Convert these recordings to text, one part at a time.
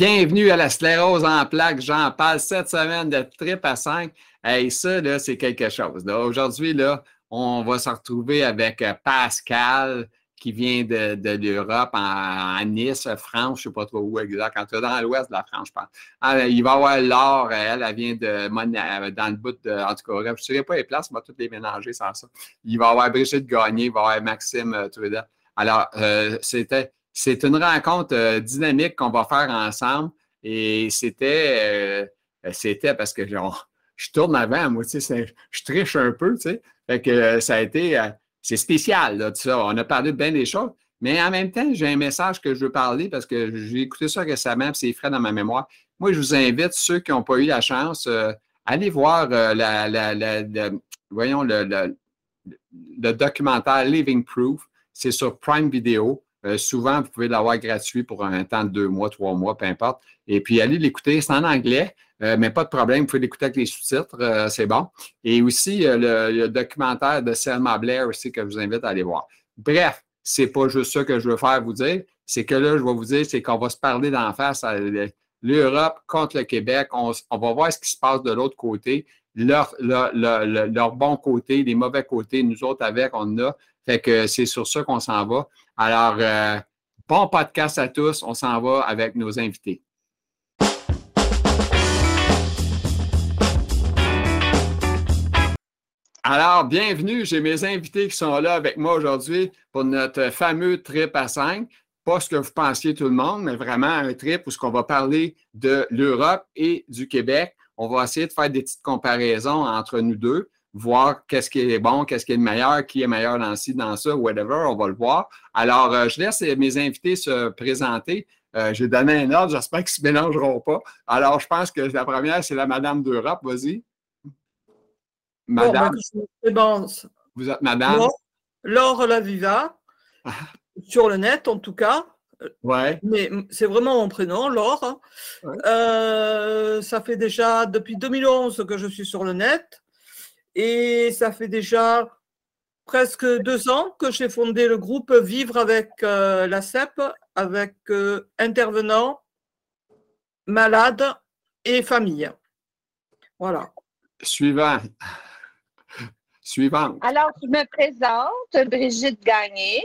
Bienvenue à la sclérose en plaques. J'en parle cette semaine de trip à 5. Et ça, là, c'est quelque chose. Aujourd'hui, là, on va se retrouver avec euh, Pascal qui vient de, l'Europe, en, Nice, France, je ne sais pas trop où exact, quand tu es dans l'ouest de la France, je pense. Ah, il va y avoir Laure, elle, elle vient de euh, dans le bout de. En tout cas, je ne saurais pas les places, on va toutes les mélanger sans ça. Il va y avoir Brigitte Gagné, il va y avoir Maxime euh. Alors, c'était c'est une rencontre euh, dynamique qu'on va faire ensemble. Et c'était, euh, c'était parce que je tourne avant, moi, tu sais, je triche un peu, tu sais. Fait que euh, ça a été, c'est spécial, là, ça. On a parlé de bien des choses. Mais en même temps, j'ai un message que je veux parler parce que j'ai écouté ça récemment, c'est frais dans ma mémoire. Moi, je vous invite, ceux qui n'ont pas eu la chance, euh, allez voir la, voyons, le, documentaire Living Proof. C'est sur Prime Video. Euh, souvent, vous pouvez l'avoir gratuit pour un temps de deux mois, trois mois, peu importe. Et puis, allez l'écouter. C'est en anglais, euh, mais pas de problème. Vous pouvez l'écouter avec les sous-titres. Euh, c'est bon. Et aussi, le, documentaire de Selma Blair aussi que je vous invite à aller voir. Bref, c'est pas juste ça que je veux faire vous dire. C'est que là, je vais vous dire, c'est qu'on va se parler d'en face à l'Europe contre le Québec. On, va voir ce qui se passe de l'autre côté. Leur, bon côté, les mauvais côtés, nous autres avec, on a. Fait que c'est sur ça qu'on s'en va. Alors, euh, bon podcast à tous. On s'en va avec nos invités. Alors, bienvenue. J'ai mes invités qui sont là avec moi aujourd'hui pour notre fameux trip à 5. Pas ce que vous pensiez tout le monde, mais vraiment un trip où qu'on va parler de l'Europe et du Québec. On va essayer de faire des petites comparaisons entre nous deux voir qu'est-ce qui est bon, qu'est-ce qui est le meilleur, qui est meilleur dans ci, dans ça, whatever, on va le voir. Alors, euh, je laisse mes invités se présenter. Euh, j'ai donné un ordre, j'espère qu'ils ne se mélangeront pas. Alors, je pense que la première, c'est la Madame d'Europe, vas-y. Madame. Bon, Vous êtes Madame? Laure Laviva, sur le net en tout cas. Ouais. Mais c'est vraiment mon prénom, Laure. Euh, ça fait déjà depuis 2011 que je suis sur le net. Et ça fait déjà presque deux ans que j'ai fondé le groupe Vivre avec euh, la CEP, avec euh, intervenants, malades et familles. Voilà. Suivant. Suivant. Alors, je me présente, Brigitte Gagné.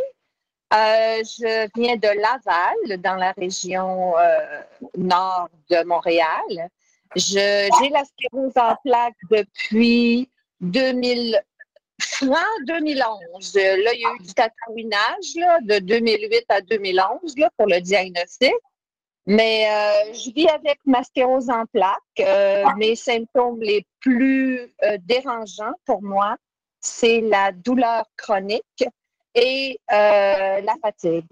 Euh, je viens de Laval, dans la région nord de Montréal. J'ai la sclérose en plaques depuis 2000, fin 2011. Là, il y a eu du tatouinage de 2008 à 2011 là, pour le diagnostic. Mais euh, je vis avec ma sclérose en plaques. Euh, mes symptômes les plus euh, dérangeants pour moi, c'est la douleur chronique et la fatigue.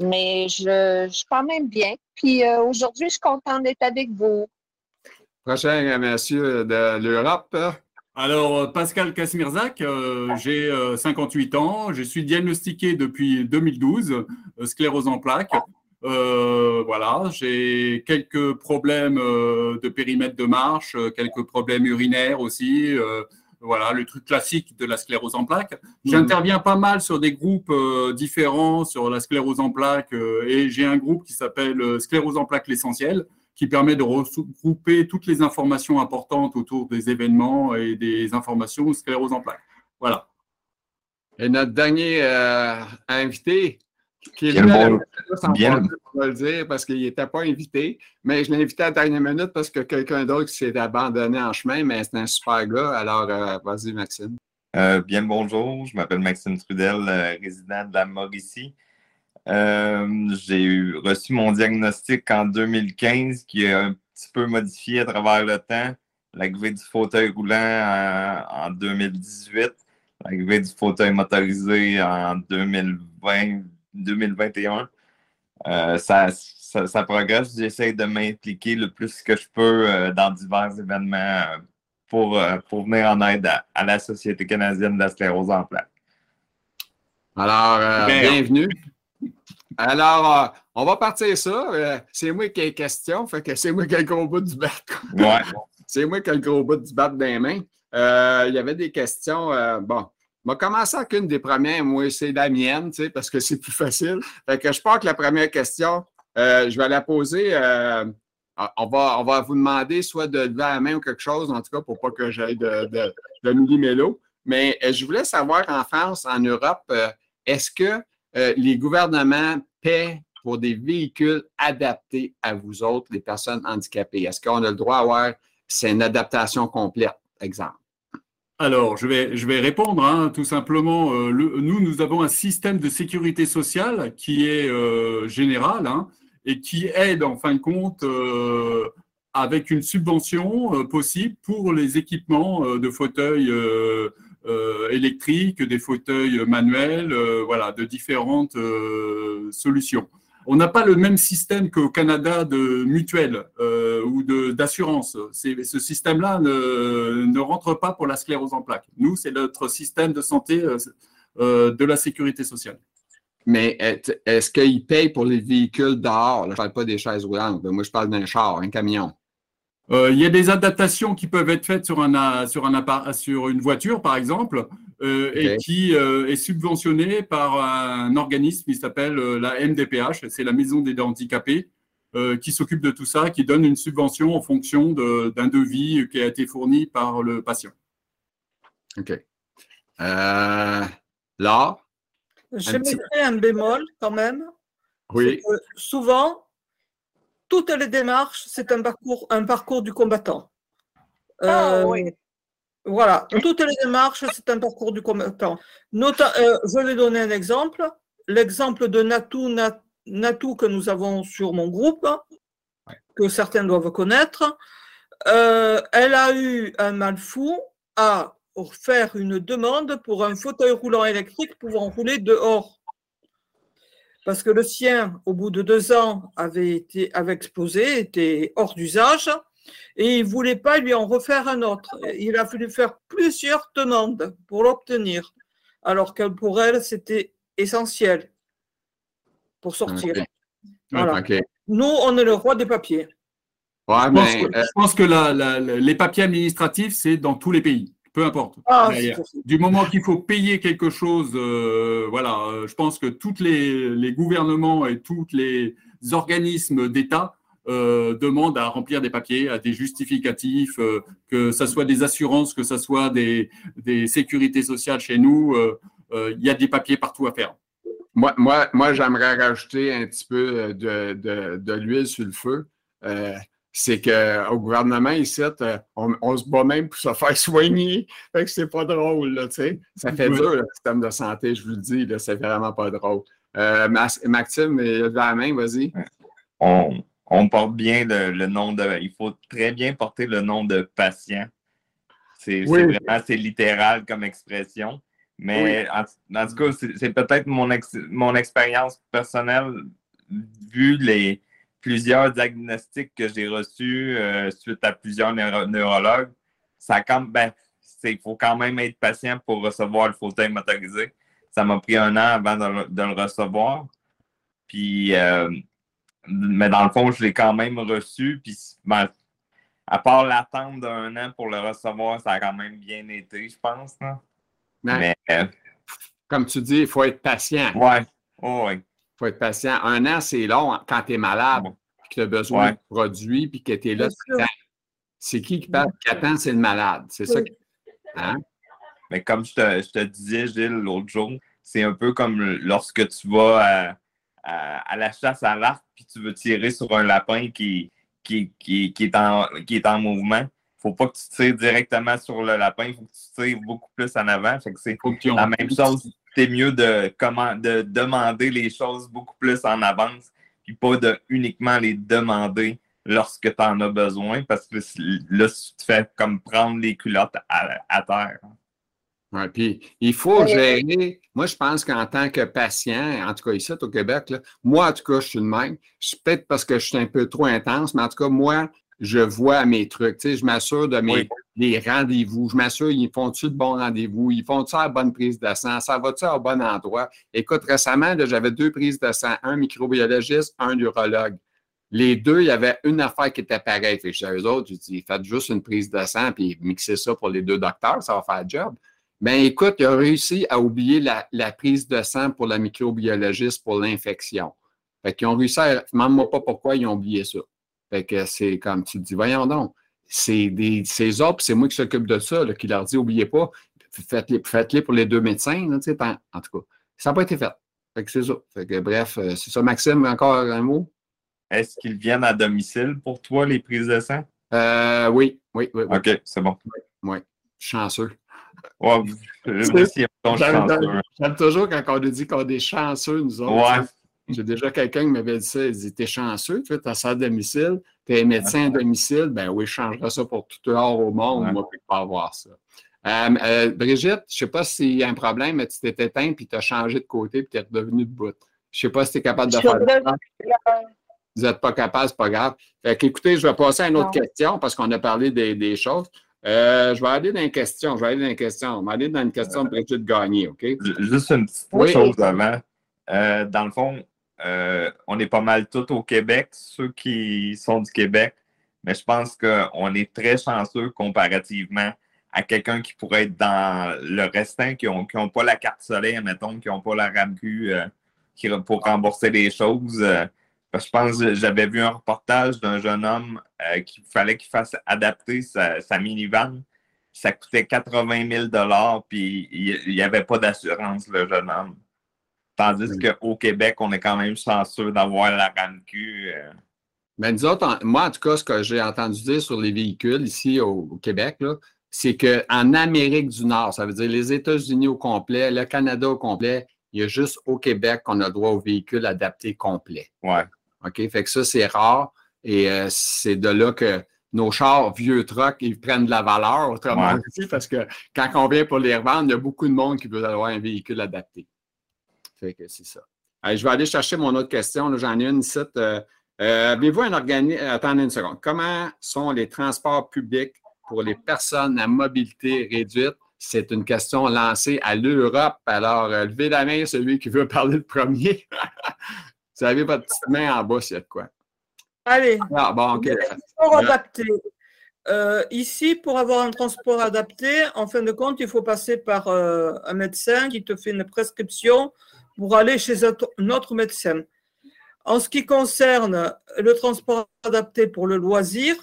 Mais je, je suis quand même bien. Puis aujourd'hui, je suis contente d'être avec vous. Prochain monsieur de l'Europe. Alors, euh, Pascal Kasmirzak, euh, j'ai 58 euh, ans, je suis diagnostiqué depuis 2012, sclérose en plaques. voilà, j'ai quelques problèmes de périmètre de marche, quelques problèmes urinaires aussi. voilà, le truc classique de la sclérose en plaques. Mmh. J'interviens pas mal sur des groupes différents sur la sclérose en plaques et j'ai un groupe qui s'appelle Sclérose en plaques l'essentiel qui permet de regrouper toutes les informations importantes autour des événements et des informations sclérose en plaques. Voilà. Et notre dernier euh, invité, qui est venu bien. on va le dire parce qu'il n'était pas invité, mais je l'ai invité à la dernière minute parce que quelqu'un d'autre s'est abandonné en chemin, mais c'est un super gars. Alors, euh, vas-y, Maxime. Euh, bien le bonjour, je m'appelle Maxime Trudel, résident de la Mauricie. Euh, j'ai reçu mon diagnostic en 2015 qui est un petit peu modifié à travers le temps. L'arrivée du fauteuil roulant en, 2018, l'arrivée du fauteuil motorisé en 2020, 2021. Euh, ça, ça, progresse. J'essaie de m'impliquer le plus que je peux euh, dans divers événements pour, pour venir en aide à, à, la Société canadienne de la sclérose en plaques. Alors, bienvenue. Alors, euh, on va partir ça. Euh, c'est moi qui ai question, fait que c'est moi qui ai le gros bout du bat. Ouais. c'est moi qui ai le gros bout du bat dans les mains. Euh, il y avait des questions. bon, on va commencer avec une des premières. Moi, c'est la mienne, tu sais, parce que c'est plus facile. Fait que je pense que la première question, je vais la poser on va, on va vous demander soit de lever la main ou quelque chose, en tout cas, pour pas que j'aille de, de, de Mais je voulais savoir en France, en Europe, est-ce que les gouvernements paient pour des véhicules adaptés à vous autres, les personnes handicapées? Est-ce qu'on a le droit d'avoir, c'est une adaptation complète, exemple? Alors, je vais, je vais répondre hein, tout simplement. Euh, nous, nous avons un système de sécurité sociale qui est euh, général hein, et qui aide en fin de compte euh, avec une subvention possible pour les équipements de fauteuils électriques, des fauteuils manuels, voilà, de différentes solutions. On n'a pas le même système qu'au Canada de mutuelle euh, ou d'assurance. Ce système-là ne, rentre pas pour la sclérose en plaques. Nous, c'est notre système de santé euh, euh, de la sécurité sociale. Mais est-ce qu'ils payent pour les véhicules dehors? je ne parle pas des chaises roulantes. Moi, je parle d'un char, un camion. Il y a des adaptations qui peuvent être faites sur, un, sur, un, sur une voiture, par exemple. Euh, et qui euh, est subventionné par un organisme qui s'appelle euh, la MDPH, c'est la Maison des handicapés, qui s'occupe de tout ça, qui donne une subvention en fonction d'un devis qui a été fourni par le patient. OK. là? Je mettrais un bémol quand même. Oui. souvent, toutes les démarches, c'est un parcours, un parcours du combattant. Ah, oui. Voilà, toutes les démarches, c'est un parcours du combattant. Euh, je vais donner un exemple. L'exemple de Natou, Natou que nous avons sur mon groupe, que certains doivent connaître. Euh, elle a eu un mal fou à faire une demande pour un fauteuil roulant électrique pouvant rouler dehors. Parce que le sien, au bout de deux ans, avait, été, avait explosé, était hors d'usage et il ne voulait pas lui en refaire un autre. Il a fallu faire plusieurs demandes pour l'obtenir, alors que pour elle, c'était essentiel pour sortir. Nous, on est le roi des papiers. je, pense que, les papiers administratifs, c'est dans tous les pays, peu importe. Ah, du moment qu'il faut payer quelque chose, euh, voilà, euh, je pense que tous les, les, gouvernements et tous les organismes d'État euh, demande à remplir des papiers, à des justificatifs, euh, que ce soit des assurances, que ce soit des, des sécurités sociales chez nous. Euh, il y a des papiers partout à faire. Moi, moi, moi j'aimerais rajouter un petit peu de, de, de l'huile sur le feu. C'est qu'au gouvernement, ici, on, on, se bat même pour se faire soigner. Fait que c'est pas drôle, là, tu sais. Ça fait dur, le système de santé, je vous le dis, là, c'est vraiment pas drôle. Maxime, la main, vas-y. On, on porte bien le, nom de. Il faut très bien porter le nom de patient. C'est vraiment c'est littéral comme expression. Mais en, tout cas, c'est peut-être mon, mon expérience personnelle, vu les plusieurs diagnostics que j'ai reçus euh, suite à plusieurs neurologues. Ça quand ben, il faut quand même être patient pour recevoir le fauteuil motorisé. Ça m'a pris un an avant de, le recevoir. Puis euh, mais dans le fond, je l'ai quand même reçu. Puis, ben, à part l'attente d'un an pour le recevoir, ça a quand même bien été, je pense. Mais, euh, comme tu dis, il faut être patient. Oui, oui. Il faut être patient. Un an, c'est long quand tu es malade, que tu as besoin de produits, puis que tu es là. C'est qui qui parle qui attend, c'est le malade. C'est ça. Hein? Mais comme je te, je te disais, Gilles, l'autre jour, c'est un peu comme lorsque tu vas à à, la chasse à l'arc, puis tu veux tirer sur un lapin qui, qui, qui, est, en, qui est en mouvement, faut pas que tu tires directement sur le lapin, il faut que tu tires beaucoup plus en avant. Fait que c'est la même chose. C'est mieux de, comment, de demander les choses beaucoup plus en avance, puis pas de uniquement les demander lorsque tu en as besoin, parce que là, tu te fais comme prendre les culottes à, à terre. Oui, puis il faut gérer. Moi, je pense qu'en tant que patient, en tout cas ici au Québec, moi, en tout cas, je suis le même. Peut-être parce que je suis un peu trop intense, mais en tout cas, moi, je vois mes trucs. Tu sais, je m'assure de mes rendez-vous. Je m'assure, ils font-tu le bon rendez-vous? Ils font-tu la bonne prise de sang? Ça va-tu au bon endroit? Écoute, récemment, j'avais deux prises de sang, un microbiologiste, un urologue. Les deux, il y avait une affaire qui était pareille. Fait que eux autres, je dis, faites juste une prise de sang, puis mixez ça pour les deux docteurs, ça va faire le job. Ben écoute, il a réussi à oublier la, prise de sang pour la microbiologiste pour l'infection. Fait qu'ils ont réussi à. Demande-moi pas pourquoi ils ont oublié ça. Fait que c'est comme tu te dis, voyons donc, c'est des ces autres, c'est moi qui s'occupe de ça, qui leur dit, oubliez pas, faites-les faites pour les deux médecins, en, tout cas. Ça n'a pas été fait. Fait que c'est ça. Fait que, bref, euh, c'est ça. Maxime, encore un mot? Est-ce qu'ils viennent à domicile pour toi, les prises de sang? Euh, oui, oui, oui, OK, c'est bon. Oui, oui. chanceux. Ouais, J'aime toujours quand on nous dit qu'on est chanceux, nous autres. Ouais. J'ai déjà quelqu'un qui m'avait dit ça. Il dit T'es chanceux, tu as ça à domicile, t'es médecin à domicile. Ben oui, je changerai ça pour tout dehors au monde. Moi, je ne peux pas avoir ça. Euh, euh, Brigitte, je ne sais pas s'il y a un problème, mais tu t'es éteint puis tu as changé de côté puis tu es redevenu de bout. Je ne sais pas si tu es capable de faire ça. Vous n'êtes pas capable, ce n'est pas grave. Fait écoutez, je vais passer à une autre question parce qu'on a parlé des, choses. Euh, je vais aller dans une question. Je vais aller dans une question. On va aller dans une question de Brigitte Gagné, OK? Juste une petite chose avant. dans le fond, on est pas mal tous au Québec, ceux qui sont du Québec, mais je pense qu'on est très chanceux comparativement à quelqu'un qui pourrait être dans le restant, qui n'ont ont pas la carte soleil, mettons, qui n'ont pas la RAMQ euh, pour rembourser les choses. Euh, je pense que j'avais vu un reportage d'un jeune homme euh, qu'il fallait qu'il fasse adapter sa, minivan. Ça coûtait 80 000 puis il n'y avait pas d'assurance, le jeune homme. Tandis qu'au Québec, on est quand même chanceux d'avoir la RAMQ. Mais nous autres, moi, en tout cas, ce que j'ai entendu dire sur les véhicules ici au, Québec, c'est qu'en Amérique du Nord, ça veut dire les États-Unis au complet, le Canada au complet, il y a juste au Québec qu'on a droit aux véhicules adaptés complets. Ouais. OK? Fait que ça, c'est rare. Et euh, c'est de là que nos chars vieux trucks, ils prennent de la valeur, autrement dit, parce que quand on vient pour les revendre, il y a beaucoup de monde qui veut avoir un véhicule adapté. Fait que c'est ça. je vais aller chercher mon autre question. J'en ai une ici. Euh, euh, avez-vous un organisme. Attendez une seconde. Comment sont les transports publics pour les personnes à mobilité réduite? C'est une question lancée à l'Europe. Alors, euh, levez la main, celui qui veut parler le premier. Vous avez votre petite main en bas s'il y a de quoi. Allez. Ah, bon. Transport adapté. Euh, ici, pour avoir un transport adapté, en fin de compte, il faut passer par euh, un médecin qui te fait une prescription pour aller chez un autre médecin. En ce qui concerne le transport adapté pour le loisir,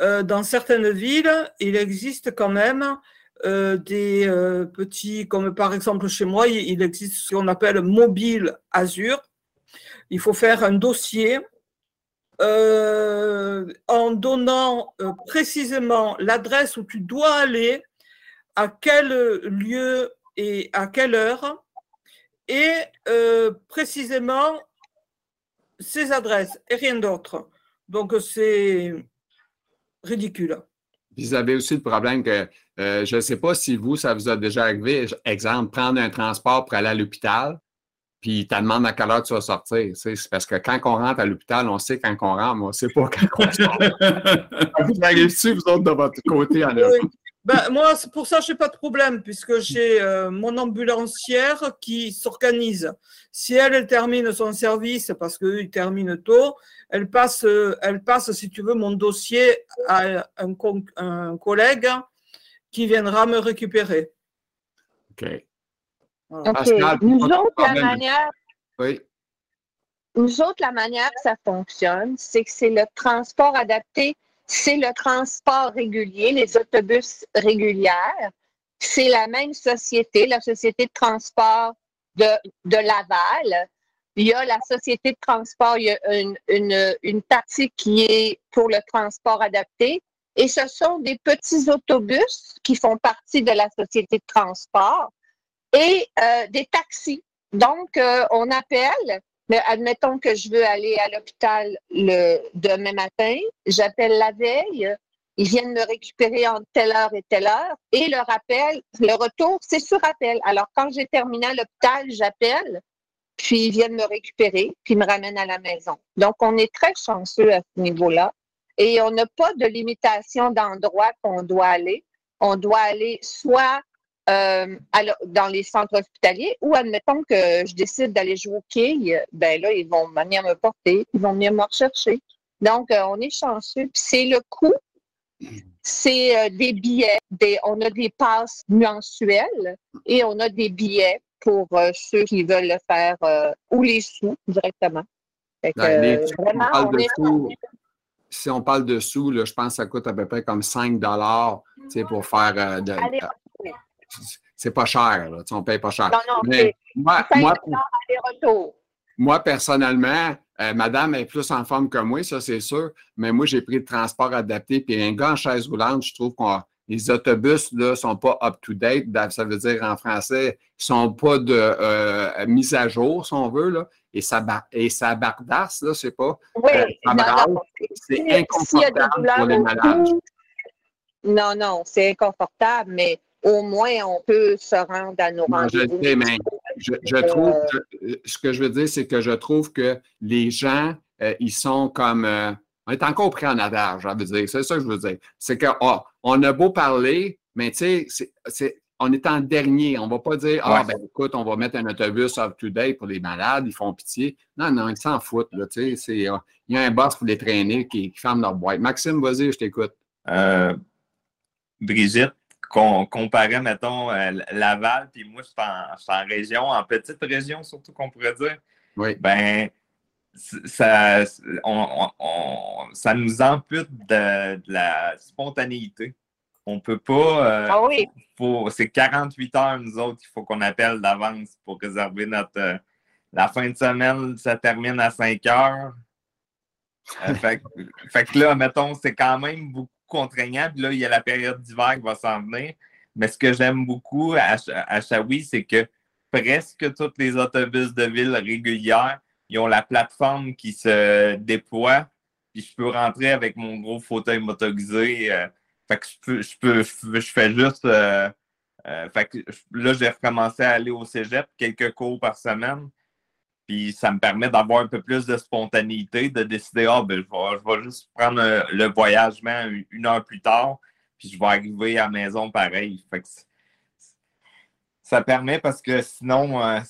euh, dans certaines villes, il existe quand même euh, des euh, petits, comme par exemple chez moi, il, existe ce qu'on appelle mobile Azure. Il faut faire un dossier en donnant précisément l'adresse où tu dois aller, à quel lieu et à quelle heure, et précisément ces adresses et rien d'autre. Donc c'est ridicule. Vous avez aussi le problème que euh, je ne sais pas si vous, ça vous a déjà arrivé, exemple, prendre un transport pour aller à l'hôpital, puis tu demandes à quelle heure tu vas sortir. C'est parce que quand on rentre à l'hôpital, on sait quand on rentre, mais on ne sait pas quand on sort. vous arrivez-tu, vous autres, de votre côté en Europe? Ben, moi, pour ça, je n'ai pas de problème, puisque j'ai euh, mon ambulancière qui s'organise. Si elle, elle, termine son service, parce qu'il termine tôt, elle passe, euh, elle passe, si tu veux, mon dossier à un, un collègue qui viendra me récupérer. OK. Nous autres, la manière. Oui. Nous autres, la manière que ça fonctionne, c'est que c'est le transport adapté c'est le transport régulier, les autobus réguliers. C'est la même société, la société de transport de, de, Laval. Il y a la société de transport, il y a une, une, une, partie qui est pour le transport adapté. Et ce sont des petits autobus qui font partie de la société de transport et euh, des taxis. Donc, euh, on appelle mais admettons que je veux aller à l'hôpital le demain matin, j'appelle la veille, ils viennent me récupérer en telle heure et telle heure, et le rappel, le retour, c'est sur appel. Alors, quand j'ai terminé à l'hôpital, j'appelle, puis ils viennent me récupérer, puis ils me ramènent à la maison. Donc, on est très chanceux à ce niveau-là. Et on n'a pas de limitation d'endroit qu'on doit aller. On doit aller soit euh, dans les centres hospitaliers ou admettons que je décide d'aller jouer au quai, ben là, ils vont venir me porter, ils vont venir me rechercher. Donc, euh, on est chanceux. c'est le coût, c'est euh, des billets, on a des passes mensuelles et on a des billets pour ceux qui veulent le faire ou les sous directement. vraiment, on est si on parle de sous, je pense que ça coûte à peu près comme 5 pour faire de. C'est pas cher, là, on paye pas cher. Non, non, Mais moi, moi, moi, personnellement, euh, madame est plus en forme que moi, ça c'est sûr, mais moi j'ai pris le transport adapté, puis un gars en chaise roulante, je trouve que les autobus ne sont pas up-to-date, ça veut dire en français, ils ne sont pas de euh, mise à jour, si on veut, là, et ça, et ça bardasse, là, c'est pas. Oui, euh, c'est inconfortable pour les malades. Non, non, c'est inconfortable, mais au moins on peut se rendre à nos rendez-vous. Je sais, mais je, trouve, ce que je veux dire, c'est que je trouve que les gens, euh, ils sont comme. Euh, on est encore pris en adage, je veux dire. C'est ça que je veux dire. C'est qu'on oh, a beau parler, mais tu sais, on est en dernier. On ne va pas dire Ah, ben écoute, on va mettre un autobus up-to-date pour les malades, ils font pitié. Non, non, ils s'en foutent. Là, euh, il y a un boss pour les traîner qui, ferme leur boîte. Maxime, vas-y, je t'écoute. Brigitte, qu'on comparait, mettons, euh, Laval, puis moi, je suis, en, région, en petite région surtout qu'on pourrait dire. Oui. Ben, ça, ça nous ampute de, la spontanéité. On peut pas. Euh, ah oui. C'est 48 heures, nous autres, il faut qu'on appelle d'avance pour réserver notre. Euh, la fin de semaine, ça termine à 5 heures. fait, fait, que là, mettons, c'est quand même beaucoup contraignant. Puis là, il y a la période d'hiver qui va s'en venir. Mais ce que j'aime beaucoup à, à Shawi, c'est que presque tous les autobus de ville régulières, ils ont la plateforme qui se déploie. Puis je peux rentrer avec mon gros fauteuil motorisé. Euh, fait que je peux, je peux, je, fais juste. Euh, euh, fait que là, j'ai recommencé à aller au cégep quelques cours par semaine. Puis ça me permet d'avoir un peu plus de spontanéité, de décider, ah, ben, je vais, juste prendre le voyagement une heure plus tard, puis je vais arriver à la maison pareil. ça permet parce que sinon, euh,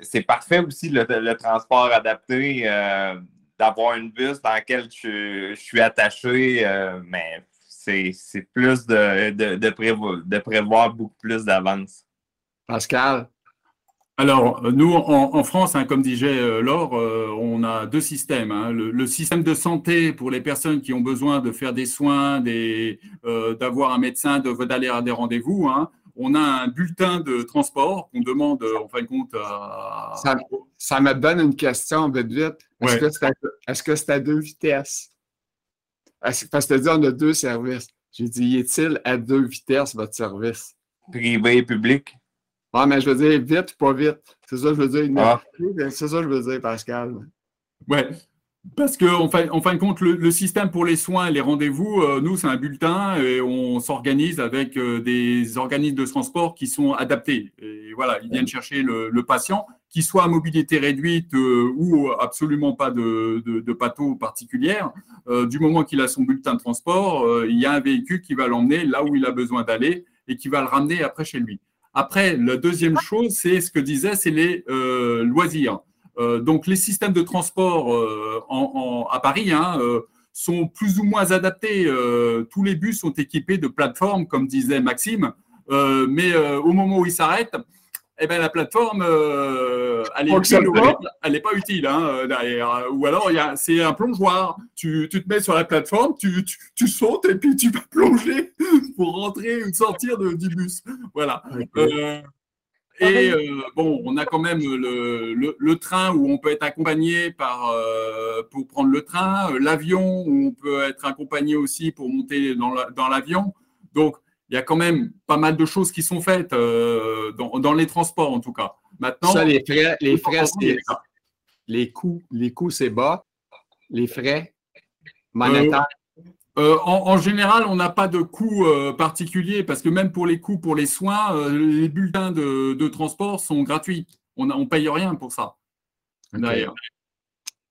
c'est parfait aussi le, transport adapté, euh, d'avoir une bus dans laquelle je, suis attaché, euh, mais c'est plus de, de, prévoir, de prévoir beaucoup plus d'avance. Pascal, alors, nous, en, France, hein, comme disait euh, Laure, euh, on a deux systèmes. Hein. Le, système de santé pour les personnes qui ont besoin de faire des soins, euh, d'avoir un médecin, d'aller à des rendez-vous. Hein. On a un bulletin de transport qu'on demande, en fin de compte, à... Ça, me donne une question, vite, vite. Est-ce que c'est à, deux vitesses? Parce que tu dit, on a deux services. J'ai dit, est-il à deux vitesses, votre service? Privé et public? Ouais, mais je veux dire vite pas vite. C'est ça que je veux dire. Ah. C'est ça que je veux dire, Pascal. Ouais. Parce qu'en en fin, en fin de compte, le, système pour les soins, les rendez-vous, euh, nous, c'est un bulletin et on s'organise avec euh, des organismes de transport qui sont adaptés. Et voilà, ils viennent chercher le, patient, qui soit à mobilité réduite euh, ou absolument pas de, de, de particulière. du moment qu'il a son bulletin de transport, il y a un véhicule qui va l'emmener là où il a besoin d'aller et qui va le ramener après chez lui. Après, la deuxième chose, c'est ce que disait, c'est les euh, loisirs. Euh, donc, les systèmes de transport euh, à Paris hein, sont plus ou moins adaptés. tous les bus sont équipés de plateformes, comme disait Maxime, mais au moment où ils s'arrêtent, eh ben, la plateforme, euh, elle n'est pas utile hein, euh, derrière. Ou alors, c'est un plongeoir. Tu, tu, te mets sur la plateforme, tu, tu, sautes et puis tu vas plonger pour rentrer ou sortir de, du bus. Voilà. Euh, et bon, on a quand même le, le, train où on peut être accompagné par, pour prendre le train, l'avion où on peut être accompagné aussi pour monter dans l'avion. Donc, il y a quand même pas mal de choses qui sont faites euh, dans, les transports, en tout cas. Maintenant, ça, les frais, les frais, c'est les coûts, les coûts, c'est bas. Les frais monétaires. Euh, euh, en, général, on n'a pas de coûts particuliers parce que même pour les coûts pour les soins, les bulletins de, transport sont gratuits. On ne paye rien pour ça. D'ailleurs.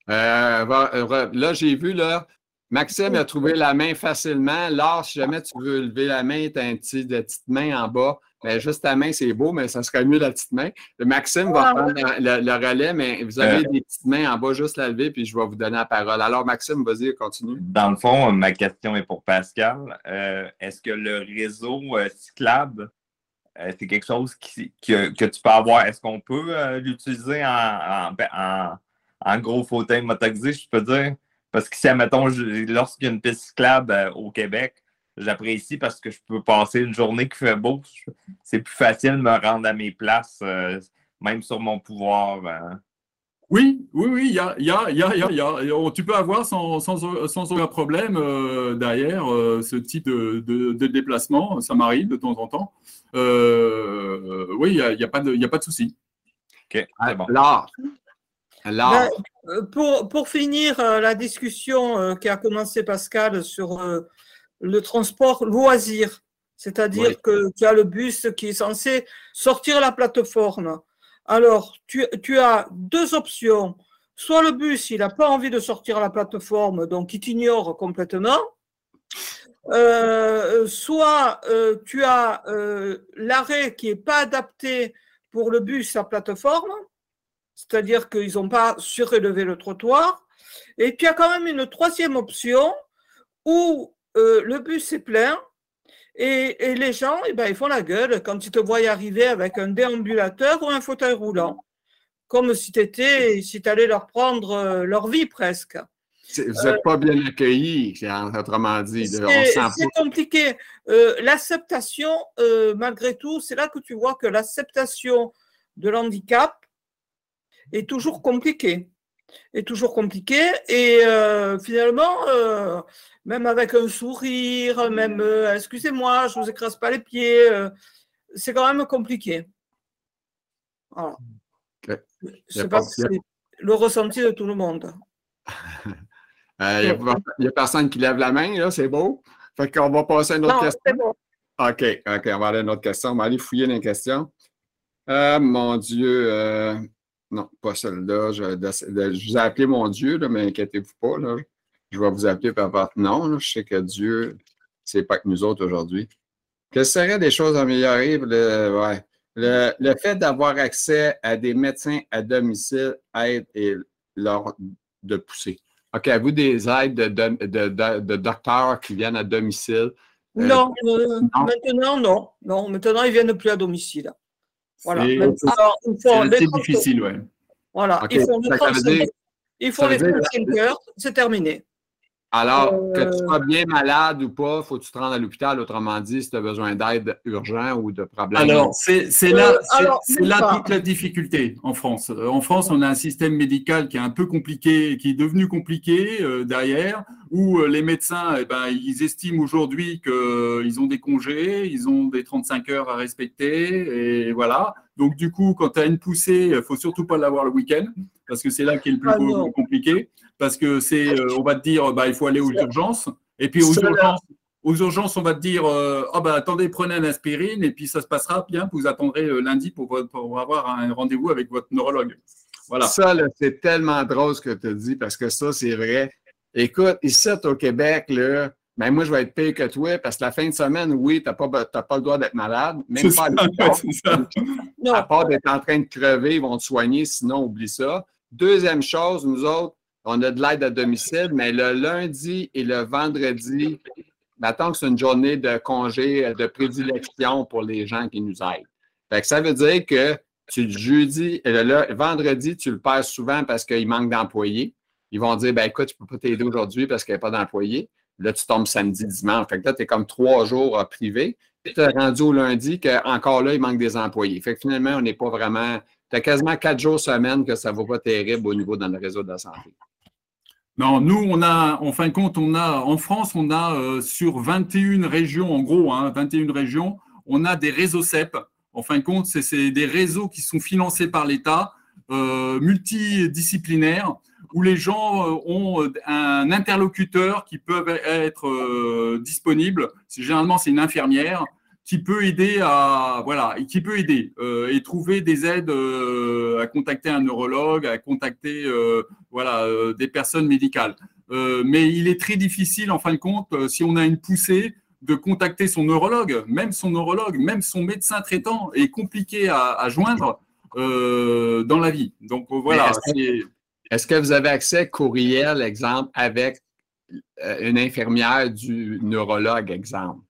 là, j'ai vu là, Maxime a trouvé la main facilement. Là, si jamais tu veux lever la main, tu as une petite, petite main en bas. Ben, juste ta main, c'est beau, mais ça serait mieux la petite main. Maxime va prendre le, relais, mais vous avez des petites mains en bas, juste la lever, puis je vais vous donner la parole. Alors, Maxime, vas-y, continue. Dans le fond, ma question est pour Pascal. Euh, est-ce que le réseau euh, cyclable, euh, c'est quelque chose que, tu peux avoir? Est-ce qu'on peut l'utiliser en, en, en, gros fauteuil motorisé, je peux dire? Parce que si, admettons, lorsqu'il y a une piste cyclable euh, au Québec, j'apprécie parce que je peux passer une journée qui fait beau. C'est plus facile de me rendre à mes places, euh, même sur mon pouvoir. Hein. Oui, oui, oui, il y a, y, a, y, a, y a, tu peux avoir sans, sans, sans aucun problème euh, derrière euh, ce type de, de, déplacement, ça m'arrive de temps en temps. Euh, oui, il n'y a, y a, pas de, y a pas de souci. Ok, c'est bon. Alors, ben, pour, pour, finir la discussion qui a commencé Pascal sur le transport loisir, c'est-à-dire que tu as le bus qui est censé sortir la plateforme. Alors, tu, as deux options. Soit le bus, il n'a pas envie de sortir la plateforme, donc il t'ignore complètement. Euh, soit euh, tu as euh, l'arrêt qui n'est pas adapté pour le bus à plateforme, c'est-à-dire qu'ils n'ont pas surélevé le trottoir. Et tu as quand même une troisième option où le bus est plein, et, les gens, eh ben, ils font la gueule quand ils te voient arriver avec un déambulateur ou un fauteuil roulant, comme si tu si allais leur prendre euh, leur vie presque. Vous n'êtes pas bien accueillis, autrement dit. C'est compliqué. Euh, l'acceptation, euh, malgré tout, c'est là que tu vois que l'acceptation de l'handicap est toujours compliquée. Est toujours compliquée. Et finalement, même avec un sourire, même euh, excusez-moi, je ne vous écrase pas les pieds, euh, c'est quand même compliqué. Voilà. Je sais pas si c'est le ressenti de tout le monde. Il n'y a, personne qui lève la main, là, c'est beau. Fait qu'on va passer à une autre question. Bon. OK, OK, on va aller à une autre question. On va aller fouiller les questions. Ah, mon Dieu. Non, pas celle-là. Je, je, vous ai appelé mon Dieu, là, mais inquiétez-vous pas. Là je vais vous appeler par votre nom. Je sais que Dieu, c'est pas que nous autres aujourd'hui. Quelles seraient des choses améliorées? Le, le, fait d'avoir accès à des médecins à domicile aide et leur de pousser. OK, à vous des aides de, docteurs qui viennent à domicile? Euh, non, euh, maintenant, non. Non, maintenant, ils ne viennent plus à domicile. Voilà. C'est difficile, oui. Voilà. Ils font, ils font les 35 heures, c'est terminé. Alors, que tu sois euh. bien malade ou pas, faut que tu te rendes à l'hôpital, autrement dit, si tu as besoin d'aide urgente ou de problèmes. Alors, c'est là, euh, là toute la difficulté en France. Euh, en France, on a un système médical qui est un peu compliqué, qui est devenu compliqué derrière, où les médecins, eh ben, ils estiment aujourd'hui qu'ils ont des congés, ils ont des 35 heures à respecter, et voilà. Donc, du coup, quand tu as une poussée, il faut surtout pas l'avoir le week-end, parce que c'est là qui est le plus ah compliqué parce que c'est, euh, on va te dire, bah, il faut aller aux urgences. Et puis aux urgences, aux urgences, on va te dire, euh, oh, bah, attendez, prenez un aspirine et puis ça se passera bien. Vous attendrez euh, lundi pour, avoir un rendez-vous avec votre neurologue. Voilà. Ça, c'est tellement drôle ce que tu dis parce que ça, c'est vrai. Écoute, ici au Québec, là, ben moi, je vais être pire que toi parce que la fin de semaine, oui, tu n'as pas, pas, le droit d'être malade. Même pas ça, À part d'être en train de crever, ils vont te soigner, sinon, oublie ça. Deuxième chose, nous autres, on a de l'aide à domicile, mais le lundi et le vendredi, maintenant que c'est une journée de congé de prédilection pour les gens qui nous aident. Ça veut dire que tu, le jeudi, le, vendredi, tu le perds souvent parce qu'il manque d'employés. Ils vont dire, ben écoute, je ne peux pas t'aider aujourd'hui parce qu'il n'y a pas d'employés. Là, tu tombes samedi, dimanche. Fait que là, tu es comme trois jours privés. Tu es rendu au lundi qu'encore là, il manque des employés. Fait que finalement, on n'est pas vraiment. Tu as quasiment quatre jours semaine que ça ne va pas terrible au niveau dans le réseau de la santé. Non, nous, on a, en fin de compte, on a, en France, on a euh, sur 21 régions, en gros, hein, 21 régions, on a des réseaux CEP. En fin de compte, c'est des réseaux qui sont financés par l'État, euh, multidisciplinaires, où les gens euh, ont un interlocuteur qui peut être disponible. Généralement, c'est une infirmière qui peut aider à voilà qui peut aider euh, et trouver des aides euh, à contacter un neurologue, à contacter euh, voilà des personnes médicales. mais il est très difficile en fin de compte si on a une poussée de contacter son neurologue, même son neurologue, même son médecin traitant est compliqué à, joindre dans la vie. Donc voilà. Est-ce que, vous avez accès courriel, exemple, avec une infirmière du neurologue, exemple?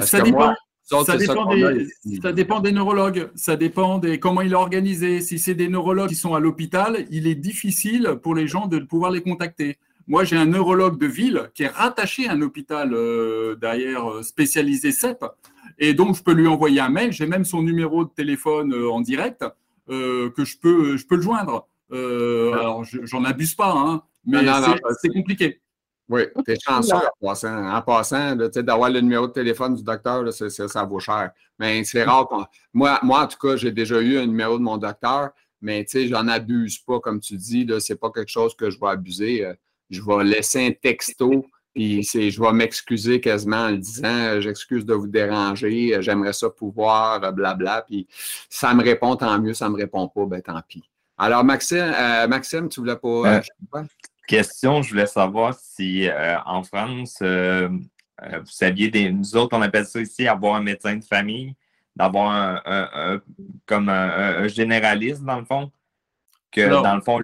ça dépend. Ça dépend, des, ça dépend, des, neurologues, ça dépend des comment il est organisé. Si c'est des neurologues qui sont à l'hôpital, il est difficile pour les gens de pouvoir les contacter. Moi, j'ai un neurologue de ville qui est rattaché à un hôpital derrière spécialisé CEP. Et donc, je peux lui envoyer un mail. J'ai même son numéro de téléphone en direct que je peux, je peux le joindre. alors, j'en abuse pas, hein, mais c'est compliqué. Oui, tu es chanceux en passant. En passant, d'avoir le numéro de téléphone du docteur, ça vaut cher. Mais c'est rare. Moi, moi, en tout cas, j'ai déjà eu un numéro de mon docteur, mais j'en abuse pas, comme tu dis. Ce n'est pas quelque chose que je vais abuser. Euh, je vais laisser un texto, puis je vais m'excuser quasiment en le disant euh, J'excuse de vous déranger, euh, j'aimerais ça pouvoir, blabla. Puis ça me répond, tant mieux. Ça ne me répond pas, ben tant pis. Alors, Maxime, Maxime tu voulais pas. Question, je voulais savoir si euh, en France, euh, euh, vous saviez, des, nous autres, on appelle ça ici avoir un médecin de famille, d'avoir un, comme un, généraliste, dans le fond, que dans le fond,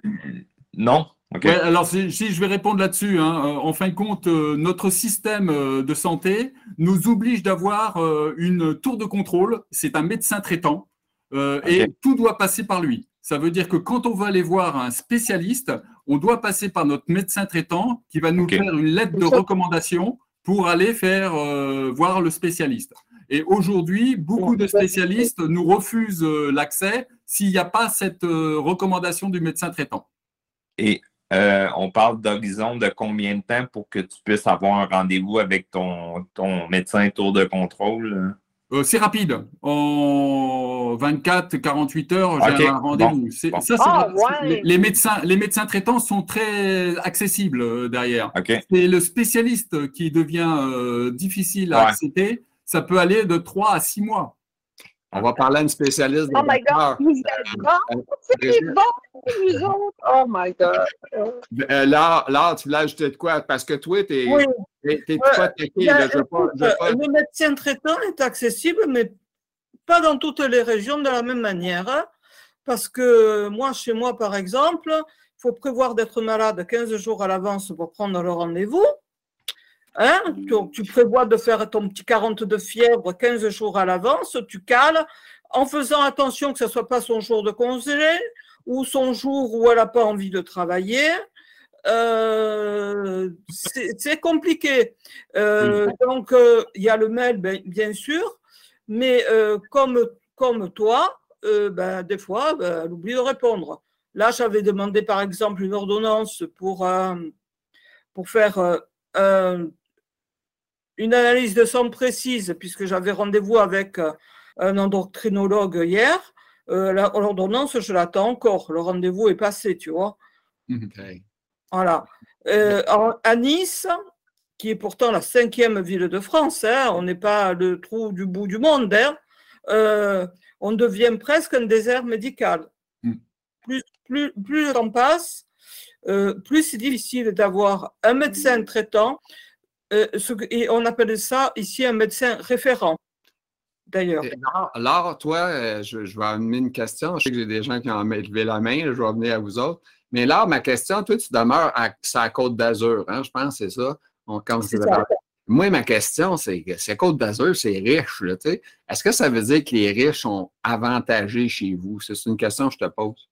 non? alors, si, je vais répondre là-dessus, hein, en fin de compte, notre système de santé nous oblige d'avoir une tour de contrôle. C'est un médecin traitant et tout doit passer par lui. Ça veut dire que quand on va aller voir un spécialiste, on doit passer par notre médecin traitant qui va nous faire une lettre de recommandation pour aller faire euh, voir le spécialiste. Et aujourd'hui, beaucoup de spécialistes nous refusent euh, l'accès s'il n'y a pas cette euh, recommandation du médecin traitant. Et on parle d'horizon de combien de temps pour que tu puisses avoir un rendez-vous avec ton, ton médecin tour de contrôle? Euh, c'est rapide. En 24, 48 heures, j'ai un rendez-vous. Ah, les, médecins, les médecins traitants sont très accessibles euh, derrière. C'est le spécialiste qui devient euh, difficile à accepter. Ça peut aller de 3 à 6 mois. On va parler à une spécialiste. Oh my God, vous êtes bon, c'est bon, vous autres. Oh my God. là, là, tu voulais ajouter de quoi? Parce que toi, tu es, oui. pas Le médecin traitant est accessible, mais pas dans toutes les régions de la même manière. Hein. parce que moi, chez moi, par exemple, il faut prévoir d'être malade 15 jours à l'avance pour prendre le rendez-vous. Hein? Tu, prévois de faire ton petit 40 de fièvre 15 jours à l'avance, tu cales, en faisant attention que ce ne soit pas son jour de congé ou son jour où elle n'a pas envie de travailler. Euh, c'est compliqué. Euh, donc, euh, il y a le mail, ben, bien, sûr, mais comme, comme toi, ben, des fois, ben, elle oublie de répondre. Là, j'avais demandé, par exemple, une ordonnance pour, pour faire une analyse de sang précise, puisque j'avais rendez-vous avec euh, un endocrinologue hier. Euh, l'ordonnance, je l'attends encore. Le rendez-vous est passé, tu vois. Voilà. Euh, à Nice, qui est pourtant la cinquième ville de France, hein, on n'est pas le trou du bout du monde, hein, on devient presque un désert médical. Mm. Plus, plus, plus le temps passe, plus c'est difficile d'avoir un médecin traitant euh, et on appelle ça ici un médecin référent, d'ailleurs. Alors, toi, euh, je, vais amener une question. Je sais que j'ai des gens qui ont levé la main, je vais venir à vous autres. Mais là, ma question, toi, tu demeures à, la Côte d'Azur, hein, je pense, c'est ça. Moi, ma question, c'est que Côte d'Azur, c'est riche. Est-ce que ça veut dire que les riches sont avantagés chez vous? C'est une question que je te pose.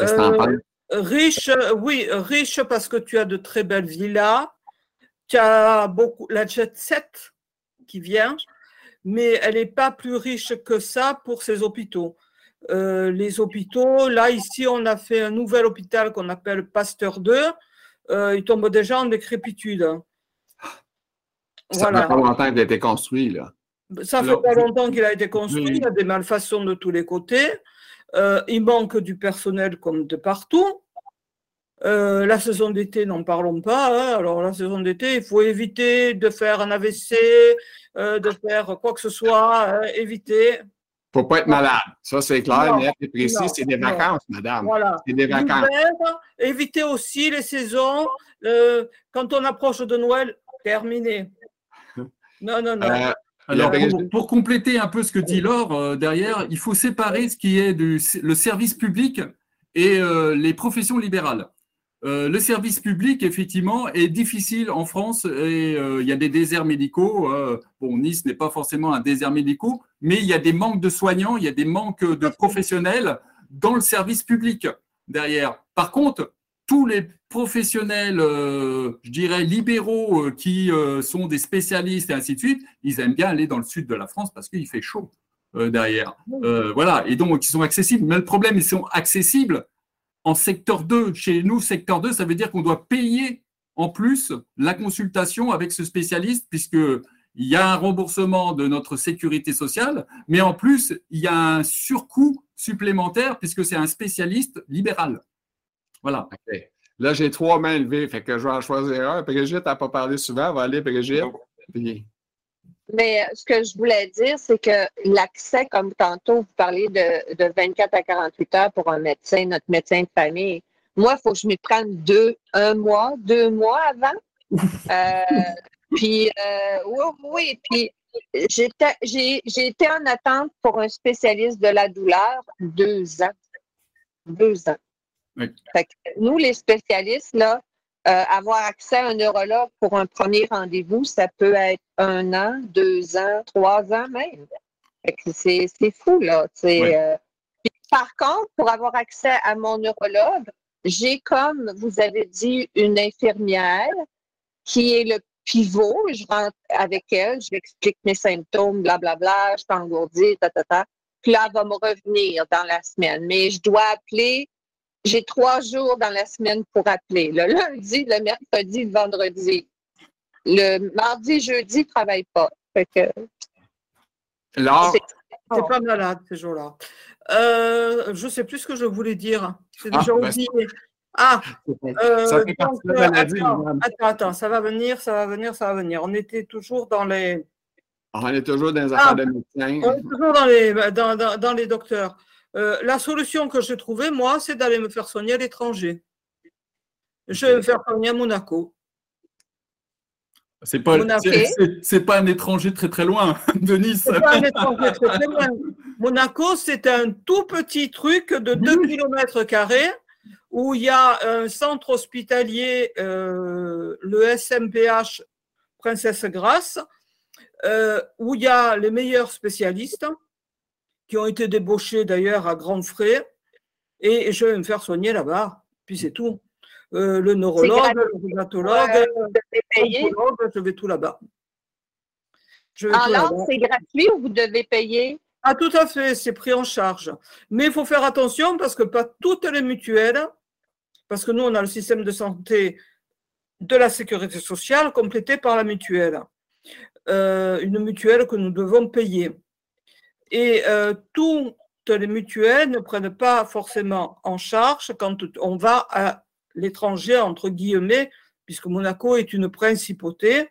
Euh, riche, oui, riche parce que tu as de très belles villas, tu as beaucoup la jet 7 qui vient, mais elle n'est pas plus riche que ça pour ces hôpitaux. Euh, les hôpitaux, là, ici, on a fait un nouvel hôpital qu'on appelle Pasteur 2. Euh, il tombe déjà en décrépitude. Ça fait pas longtemps qu'il a été construit, là. Ça fait pas longtemps qu'il a été construit. Il y a des malfaçons de tous les côtés. Euh, il manque du personnel comme de partout. Euh, la saison d'été, n'en parlons pas. Hein. Alors, la saison d'été, il faut éviter de faire un AVC, euh, de faire quoi que ce soit, hein, éviter. Il ne faut pas être malade. Ça, c'est clair, net et précis. C'est des vacances, madame. Voilà. C'est des vacances. éviter aussi les saisons. Euh, quand on approche de Noël, terminé. Non, non, non. Alors, pour, compléter un peu ce que dit Laure derrière, il faut séparer ce qui est du, le service public et les professions libérales. Euh, le service public, effectivement, est difficile en France et euh, il y a des déserts médicaux. Euh, bon, Nice n'est pas forcément un désert médical, mais il y a des manques de soignants, il y a des manques de professionnels dans le service public derrière. Par contre, tous les professionnels, euh, je dirais, libéraux qui sont des spécialistes et ainsi de suite, ils aiment bien aller dans le sud de la France parce qu'il fait chaud derrière. voilà, et donc ils sont accessibles. Mais le problème, ils sont accessibles en secteur 2. Chez nous, secteur 2, ça veut dire qu'on doit payer en plus la consultation avec ce spécialiste puisque il y a un remboursement de notre sécurité sociale, mais en plus, il y a un surcoût supplémentaire puisque c'est un spécialiste libéral. Voilà. Là, j'ai trois mains levées, fait que je vais en choisir un. Brigitte n'a pas parlé souvent. Va aller, Brigitte. Mais ce que je voulais dire, c'est que l'accès, comme tantôt, vous parliez de, 24 à 48 heures pour un médecin, notre médecin de famille. Moi, il faut que je m'y prenne deux, un mois, deux mois avant. Euh, puis, euh, oui, oui, puis j'ai été en attente pour un spécialiste de la douleur deux ans. Deux ans nous, les spécialistes, là, euh, avoir accès à un neurologue pour un premier rendez-vous, ça peut être un an, deux ans, trois ans même. C'est fou, là. Euh. par contre, pour avoir accès à mon neurologue, j'ai, comme vous avez dit, une infirmière qui est le pivot. Je rentre avec elle, je lui explique mes symptômes, blablabla, je t'engourdis, ta, ta, ta. Puis là, elle va me revenir dans la semaine. Mais je dois appeler j'ai trois jours dans la semaine pour appeler. Le lundi, le mercredi, le vendredi. Le mardi, jeudi, je ne travaille pas. Fait que... C'est pas malade ces jours-là. Euh, je ne sais plus ce que je voulais dire. J'ai déjà ah, ben, oublié. Ah, euh, attends, attends, ça va venir, ça va venir, ça va venir. On était toujours dans les. On est toujours dans les affaires ah, de médecins. On est toujours dans les, dans, dans les docteurs. Euh, la solution que j'ai trouvée, moi, c'est d'aller me faire soigner à l'étranger. Je vais me faire soigner à Monaco. C'est pas, c'est, pas un étranger très très loin de Nice. pas un étranger très très loin. Monaco, c'est un tout petit truc de 2 km où il y a un centre hospitalier, euh, le SMPH Princesse Grasse, euh, où il y a les meilleurs spécialistes qui ont été débauchés d'ailleurs à grands frais, et je vais me faire soigner là-bas, puis c'est tout. Euh, le neurologue, le rhumatologue, je vais tout là-bas. Alors, c'est gratuit ou vous devez payer? Ah, tout à fait, c'est pris en charge. Mais il faut faire attention parce que pas toutes les mutuelles, parce que nous, on a le système de santé de la sécurité sociale complété par la mutuelle. Euh, une mutuelle que nous devons payer. Et euh, toutes les mutuelles ne prennent pas forcément en charge quand on va à l'étranger, entre guillemets, puisque Monaco est une principauté.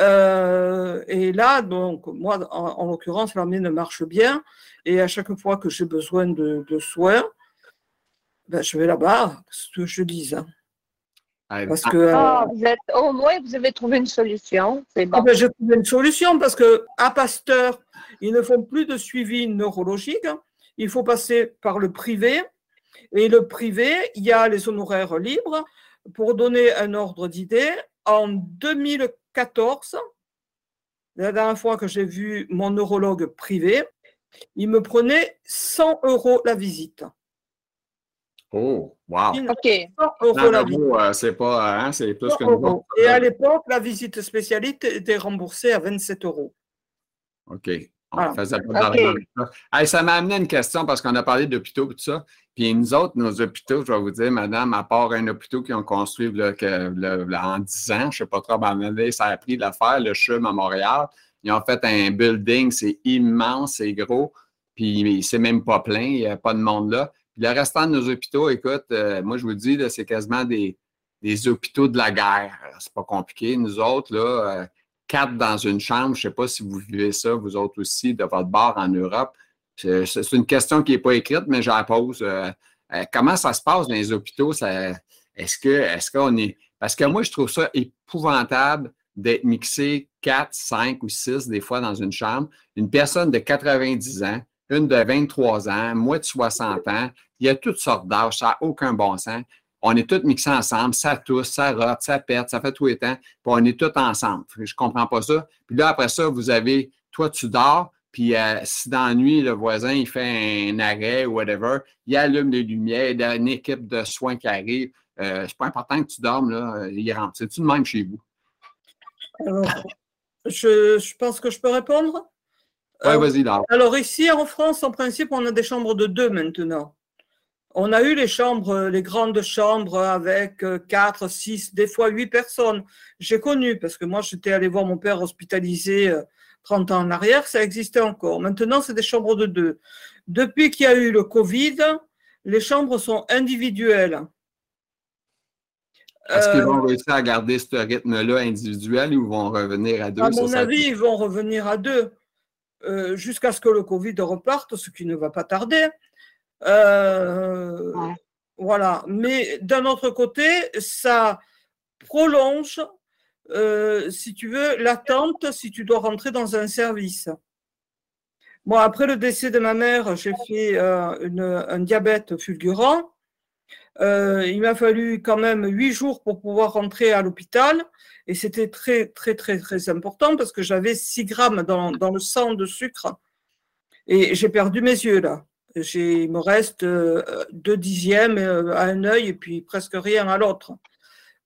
Euh, et là, donc, moi, en, l'occurrence, l'armée ne marche bien. Et à chaque fois que j'ai besoin de, soins, ben, je vais là-bas, ce que je dis. Hein. Parce que, ah, au moins, vous avez trouvé une solution. C'est bon. Ah, ben, j'ai trouvé une solution parce que à Pasteur, ils ne font plus de suivi neurologique. Il faut passer par le privé. Et le privé, il y a les honoraires libres. Pour donner un ordre d'idée, en 2014, la dernière fois que j'ai vu mon neurologue privé, il me prenait 100 euros la visite. Oh, wow. OK. Euh, c'est pas, hein, c'est plus que Et à l'époque, la visite spécialiste était remboursée à 27 euros. OK. ça m'a amené une question parce qu'on a parlé d'hôpitaux et tout ça. Puis nous autres, nos hôpitaux, je vais vous dire, madame, à part un hôpital qui ont construit que, en 10 ans, je ne sais pas trop, ben, ça a pris de l'affaire, le CHUM à Montréal. Ils ont fait un building, c'est immense, c'est gros, puis c'est même pas plein, il n'y a pas de monde là. Puis le restant de nos hôpitaux, écoute, euh, moi, je vous dis, c'est quasiment des, hôpitaux de la guerre. C'est pas compliqué. Nous autres, là, euh, quatre dans une chambre, je ne sais pas si vous vivez ça, vous autres aussi, de votre bar en Europe. C'est une question qui n'est pas écrite, mais je la pose. Euh, comment ça se passe dans les hôpitaux? Est-ce que est-ce qu'on est. Parce que moi, je trouve ça épouvantable d'être mixé quatre, cinq ou six des fois dans une chambre. Une personne de 90 ans, une de 23 ans, moi de 60 ans. Il y a toutes sortes d'âges, ça n'a aucun bon sens. On est tous mixés ensemble, ça tousse, ça rote, ça pète, ça fait tout les temps, puis on est tous ensemble. Je ne comprends pas ça. Puis là, après ça, vous avez, toi, tu dors, puis euh, si dans la nuit, le voisin, il fait un arrêt ou whatever, il allume les lumières, il y a une équipe de soins qui arrive. euh, c'est pas important que tu dormes, là, il rentre. C'est-tu de même chez vous? Alors, je, pense que je peux répondre. Oui, vas-y, Alors, ici, en France, en principe, on a des chambres de deux maintenant. On a eu les chambres, les grandes chambres avec quatre, six, des fois huit personnes. J'ai connu, parce que moi, j'étais allé voir mon père hospitalisé 30 ans en arrière, ça existait encore. Maintenant, c'est des chambres de deux. Depuis qu'il y a eu le Covid, les chambres sont individuelles. Est-ce qu'ils vont euh, réussir à garder ce rythme-là individuel ou vont revenir à deux? À mon avis, ils vont revenir à deux euh, jusqu'à ce que le Covid reparte, ce qui ne va pas tarder. Euh, voilà. Mais d'un autre côté, ça prolonge, si tu veux, l'attente si tu dois rentrer dans un service. Moi, après le décès de ma mère, j'ai fait un diabète fulgurant. Euh, il m'a fallu quand même huit jours pour pouvoir rentrer à l'hôpital. Et c'était très, très, très, très important parce que j'avais 6 grammes dans, le sang de sucre. Et j'ai perdu mes yeux là. Il me reste euh, deux dixièmes euh, à un œil et puis presque rien à l'autre.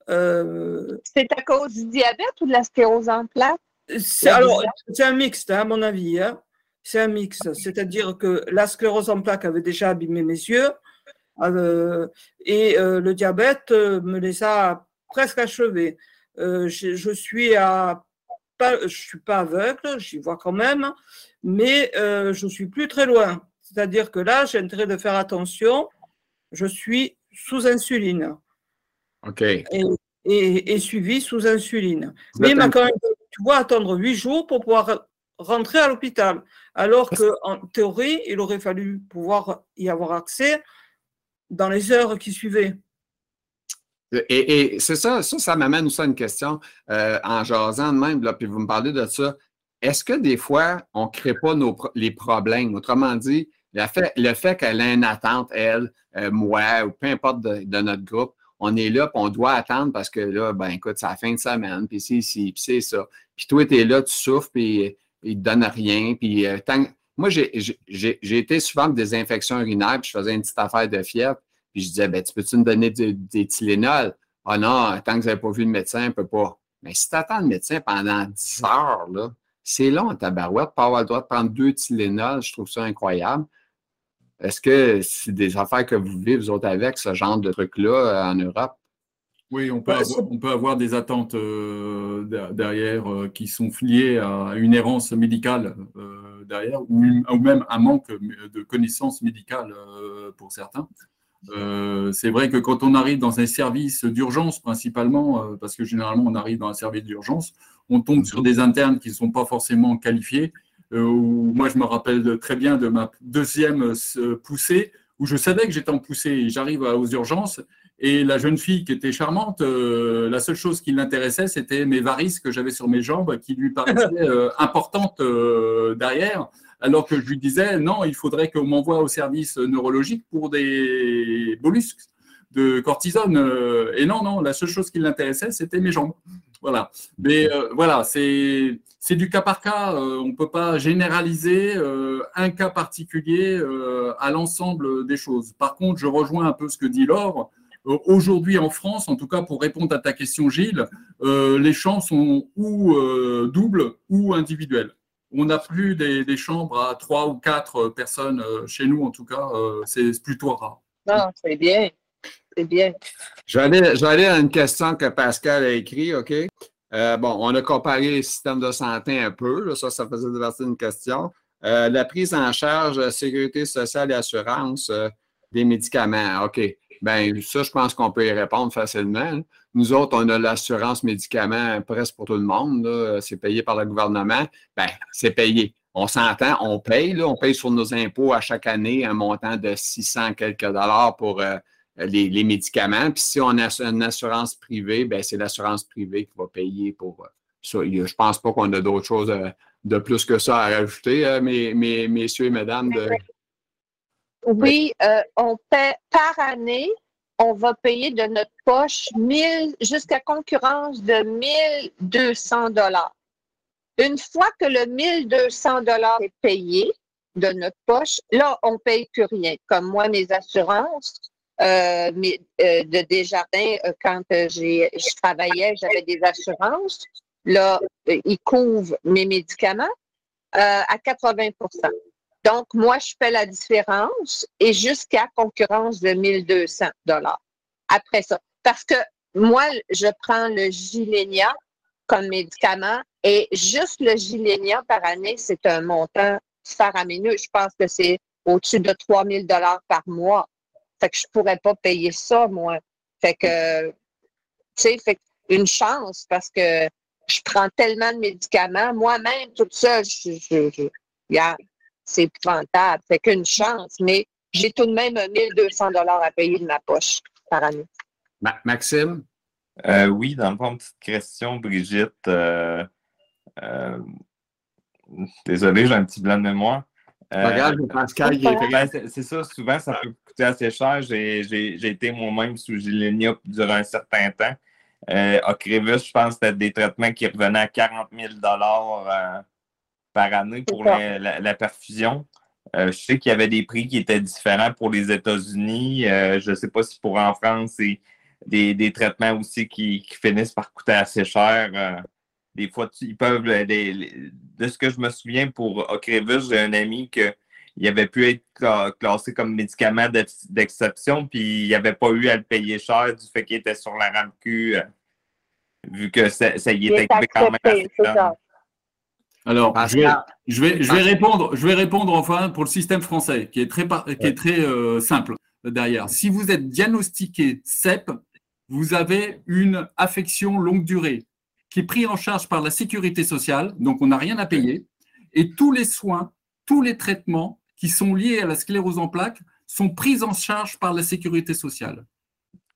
C'est à cause du diabète ou de la sclérose en plaques? C'est un mixte, hein, à mon avis. Hein. C'est un mix. C'est-à-dire que la sclérose en plaques avait déjà abîmé mes yeux. Euh, et euh, le diabète euh, me les a presque achevés. Je, suis à pas, je suis pas aveugle, j'y vois quand même, mais je suis plus très loin. C'est-à-dire que là, j'ai intérêt de faire attention. Je suis sous insuline. OK. Et, suivi sous insuline. mais il m'a quand même, tu vois, attendre huit jours pour pouvoir rentrer à l'hôpital. Alors qu'en théorie, il aurait fallu pouvoir y avoir accès dans les heures qui suivaient. Et, c'est ça, ça, ça m'amène aussi à une question euh, en jasant de même, là, puis vous me parlez de ça. Est-ce que des fois, on ne crée pas nos, les problèmes? Autrement dit, le fait, le fait qu'elle ait une attente, elle, euh, moi, ou peu importe de, notre groupe, on est là, puis on doit attendre parce que là, ben écoute, c'est la fin de semaine, puis c'est ici, puis c'est ça. Puis toi, tu es là, tu souffres, puis il ne te donne rien. Puis euh, moi, j'ai été souvent avec des infections urinaires, puis je faisais une petite affaire de fièvre. Puis je disais, ben, tu peux-tu me donner des Tylenol? Ah non, tant que vous n'avez pas vu le médecin, on ne peut pas. Mais si tu attends le médecin pendant 10 heures, c'est long, ta barouette, pas avoir le droit de prendre deux Tylenol, je trouve ça incroyable. Est-ce que c'est des affaires que vous vivez, vous autres, avec ce genre de trucs-là euh, en Europe? Oui, on peut, avoir, on peut avoir des attentes euh, derrière euh, qui sont liées à une errance médicale euh, derrière ou, même un manque de connaissances médicales pour certains. c'est vrai que quand on arrive dans un service d'urgence principalement, parce que généralement on arrive dans un service d'urgence, on tombe sur des internes qui ne sont pas forcément qualifiés. Moi, je me rappelle très bien de ma deuxième poussée où je savais que j'étais en poussée j'arrive aux urgences et la jeune fille qui était charmante, euh, la seule chose qui l'intéressait, c'était mes varices que j'avais sur mes jambes, qui lui paraissaient euh, importantes euh, derrière, alors que je lui disais, non, il faudrait qu'on m'envoie au service neurologique pour des bolus de cortisone. et non, non, la seule chose qui l'intéressait, c'était mes jambes. Voilà. Mais voilà, c'est du cas par cas. on ne peut pas généraliser un cas particulier à l'ensemble des choses. Par contre, je rejoins un peu ce que dit Laure. Euh, aujourd'hui en France, en tout cas pour répondre à ta question Gilles, euh, les chambres sont ou euh, doubles ou individuelles. On n'a plus des, chambres à trois ou quatre personnes chez nous, en tout cas, c'est plutôt rare. Non, c'est bien. C'est aller, à une question que Pascal a écrite, OK? Bon, on a comparé les systèmes de santé un peu, ça, ça faisait partie d'une question. la prise en charge, sécurité sociale et assurance des médicaments, OK. Bien, ça, je pense qu'on peut y répondre facilement. Nous autres, on a l'assurance médicaments presque pour tout le monde. C'est payé par le gouvernement. Bien, c'est payé. On s'entend, on paye, on paye sur nos impôts à chaque année un montant de 600 quelques dollars pour euh, les, médicaments. Puis si on a une assurance privée, bien, c'est l'assurance privée qui va payer pour euh, ça. Je ne pense pas qu'on a d'autres choses euh, de plus que ça à rajouter, mes, messieurs et mesdames. De, oui, euh, on paie par année, on va payer de notre poche 1000 jusqu'à concurrence de 1200 dollars. Une fois que le 1200 dollars est payé de notre poche, là, on ne paye plus rien. Comme moi, mes assurances, de Desjardins quand j'ai, je travaillais, j'avais des assurances. Là, ils couvrent mes médicaments à 80% Donc, moi, je fais la différence et jusqu'à concurrence de 1200 dollars après ça. Parce que moi, je prends le Gilenia comme médicament et juste le Gilenia par année, c'est un montant faramineux. Je pense que c'est au-dessus de 3000 dollars par mois. Fait que je pourrais pas payer ça, moi. Fait que, tu sais, fait une chance parce que je prends tellement de médicaments. Moi-même, tout ça, je, je, c'est épouvantable. Fait qu'une chance, mais j'ai tout de même 1200 dollars à payer de ma poche par année. Maxime? Euh, oui, dans le fond, petite question, Brigitte. Euh, euh, désolé, j'ai un petit blanc de mémoire. Regarde, Pascal, ben, c'est ça, souvent, ça peut coûter assez cher. J'ai été moi-même sous Gilenia durant un certain temps. Euh, Ocrevus, je pense que c'était des traitements qui revenaient à 40 000 par année pour la, perfusion. je sais qu'il y avait des prix qui étaient différents pour les États-Unis. je ne sais pas si pour en France, c'est des, traitements aussi qui, finissent par coûter assez cher. Euh, des fois, ils peuvent. de ce que je me souviens pour Ocrevus, j'ai un ami qui avait pu être classé comme médicament d'exception, puis il n'avait pas eu à le payer cher du fait qu'il était sur la RAMQ, euh, vu que ça, y était quand même. Alors, je vais, je, vais, répondre, je vais répondre enfin pour le système français, qui est très, qui est très euh, simple derrière. Si vous êtes diagnostiqué CEP, vous avez une affection longue durée qui est prise en charge par la sécurité sociale, donc on n'a rien à payer, et tous les soins, tous les traitements qui sont liés à la sclérose en plaques sont pris en charge par la sécurité sociale.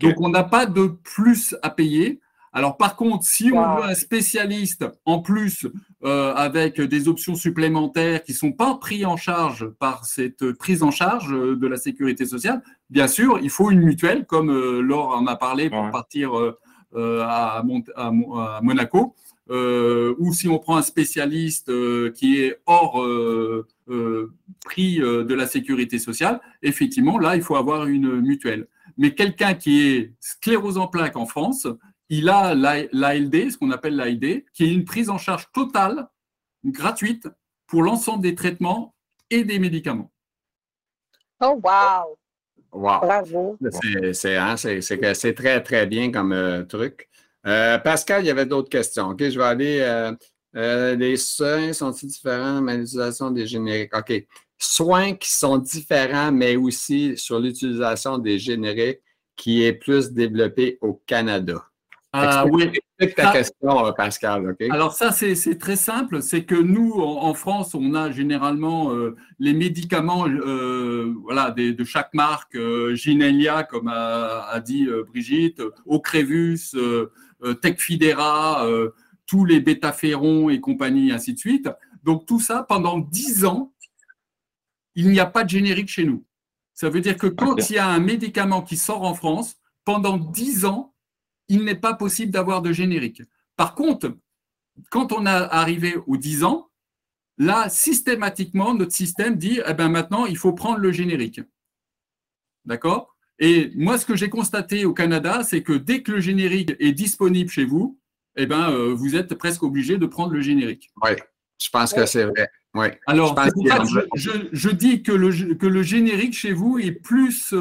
Donc on n'a pas de plus à payer. Alors par contre, si on veut un spécialiste en plus euh, avec des options supplémentaires qui ne sont pas pris en charge par cette prise en charge de la sécurité sociale, bien sûr, il faut une mutuelle, comme euh, Laure en a parlé pour partir euh, à, Monaco. ou si on prend un spécialiste qui est hors prix de la sécurité sociale, effectivement, là, il faut avoir une mutuelle. Mais quelqu'un qui est sclérose en plaques en France, il a l'ALD, ce qu'on appelle l'ALD, qui est une prise en charge totale, gratuite, pour l'ensemble des traitements et des médicaments. Oh, wow! Wow. Bravo. Hein, c'est très, très bien comme euh, truc. Euh, Pascal, il y avait d'autres questions. OK, je vais aller. Euh, les soins sont-ils différents? Dans l'utilisation des génériques? OK. Soins qui sont différents, mais aussi sur l'utilisation des génériques qui est plus développé au Canada. Ah oui. ta question, euh, Pascal. Alors ça, c'est très simple. C'est que nous, en, France, on a généralement euh, les médicaments euh, voilà, de chaque marque, Ginelia, comme a, dit Brigitte, Ocrevus, Tecfidera, tous les bêta-ferrons et compagnie, ainsi de suite. Donc tout ça, pendant dix ans, il n'y a pas de générique chez nous. Ça veut dire que quand il y a un médicament qui sort en France, pendant dix ans, il n'est pas possible d'avoir de générique. Par contre, quand on a arrivé aux 10 ans, là, systématiquement, notre système dit, eh ben maintenant, il faut prendre le générique. D'accord? Et moi, ce que j'ai constaté au Canada, c'est que dès que le générique est disponible chez vous, eh ben, euh, vous êtes presque obligé de prendre le générique. Oui, je pense que c'est vrai. Ouais. Alors, je, dis que le, que le générique chez vous est plus,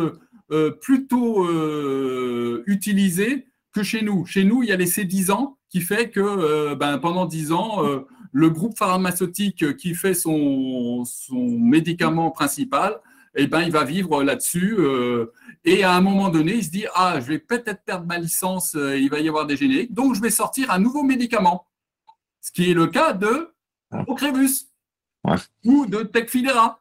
euh, plutôt euh, utilisé que chez nous. Chez nous, il y a laissé 10 ans qui fait que euh, ben, pendant 10 ans, euh, le groupe pharmaceutique qui fait son, son médicament principal, eh ben, il va vivre là-dessus. Euh, et à un moment donné, il se dit Ah, je vais peut-être perdre ma licence, il va y avoir des génériques, donc je vais sortir un nouveau médicament. Ce qui est le cas de Ocrevus ou de Tecfidera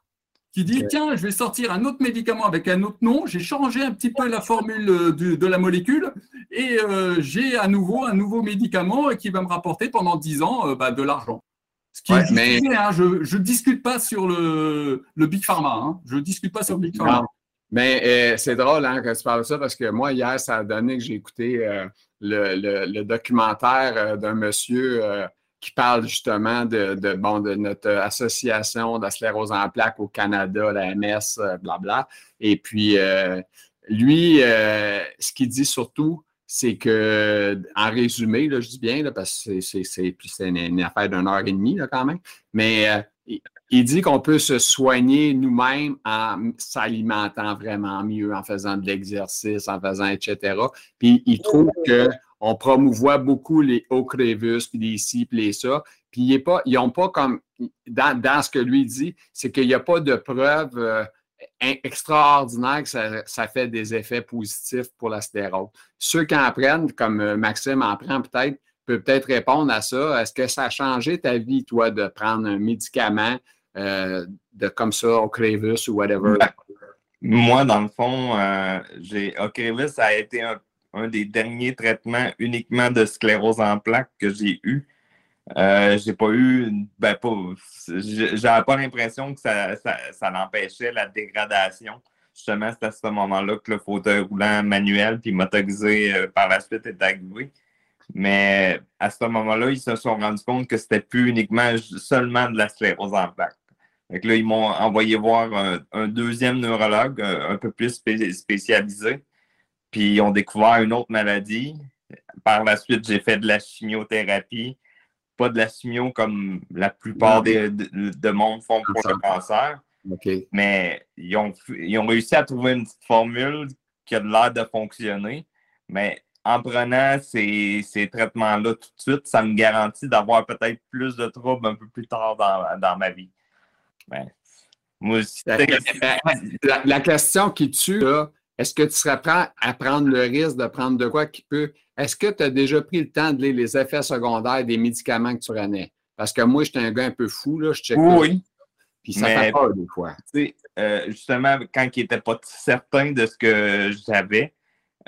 qui dit tiens, je vais sortir un autre médicament avec un autre nom, j'ai changé un petit peu la formule euh, de, la molécule et euh, j'ai à nouveau un nouveau médicament qui va me rapporter pendant 10 ans euh, bah, de l'argent. Ce qui est mais... Hein, je ne discute pas sur le, le Big Pharma. Hein. Je ne discute pas sur le Big Pharma. Mais c'est drôle hein, que tu parles de ça parce que moi, hier, ça a donné que j'ai écouté le, le, documentaire d'un monsieur qui parle justement de, bon, de notre association de la en plaques au Canada, la MS, euh, blabla. Et puis, euh, lui, ce qu'il dit surtout, c'est que, en résumé, là, je dis bien, là, parce que c'est une, une, affaire d'une heure et demie là, quand même, mais il dit qu'on peut se soigner nous-mêmes en s'alimentant vraiment mieux, en faisant de l'exercice, en faisant, etc. Puis il trouve qu'on promouvoit beaucoup les Ocrevus, puis les ci, puis les ça. Puis il pas, ils n'ont pas comme, dans, ce que lui dit, c'est qu'il n'y a pas de preuve euh, extraordinaire que ça, fait des effets positifs pour la stérose. Ceux qui en prennent, comme euh, Maxime en prend peut-être, peut peut-être répondre à ça. Est-ce que ça a changé ta vie, toi, de prendre un médicament euh, de comme ça, Ocrevus ou whatever? Ben, moi, dans le fond, euh, j'ai Ocrevus a été un, des derniers traitements uniquement de sclérose en plaques que j'ai eu. Euh, j'ai pas eu, ben pas, j'avais pas l'impression que ça, ça, empêchait la dégradation. Justement, c'est à ce moment-là que le fauteuil roulant manuel puis motorisé euh, par la suite est arrivé. Mais à ce moment-là, ils se sont rendus compte que c'était plus uniquement seulement de la sclérose en plaques. Là, ils m'ont envoyé voir un, deuxième neurologue euh, un, peu plus spécialisé. Puis ils ont découvert une autre maladie. Par la suite, j'ai fait de la chimiothérapie. Pas de la chimio comme la plupart des, de, monde font pour le cancer. Mais ils ont, ils ont réussi à trouver une petite formule qui a l'air de fonctionner. Mais en prenant ces, ces traitements-là tout de suite, ça me garantit d'avoir peut-être plus de troubles un peu plus tard dans, dans ma vie. Ben, la, question qui tue, est-ce que tu serais prêt à prendre le risque de prendre de quoi qui peut. Est-ce que tu as déjà pris le temps de lire les effets secondaires des médicaments que tu prenais? Parce que moi, j'étais un gars un peu fou, là, je check Oui. Puis ça fait peur des fois. Euh, justement, quand il n'était pas certain de ce que j'avais,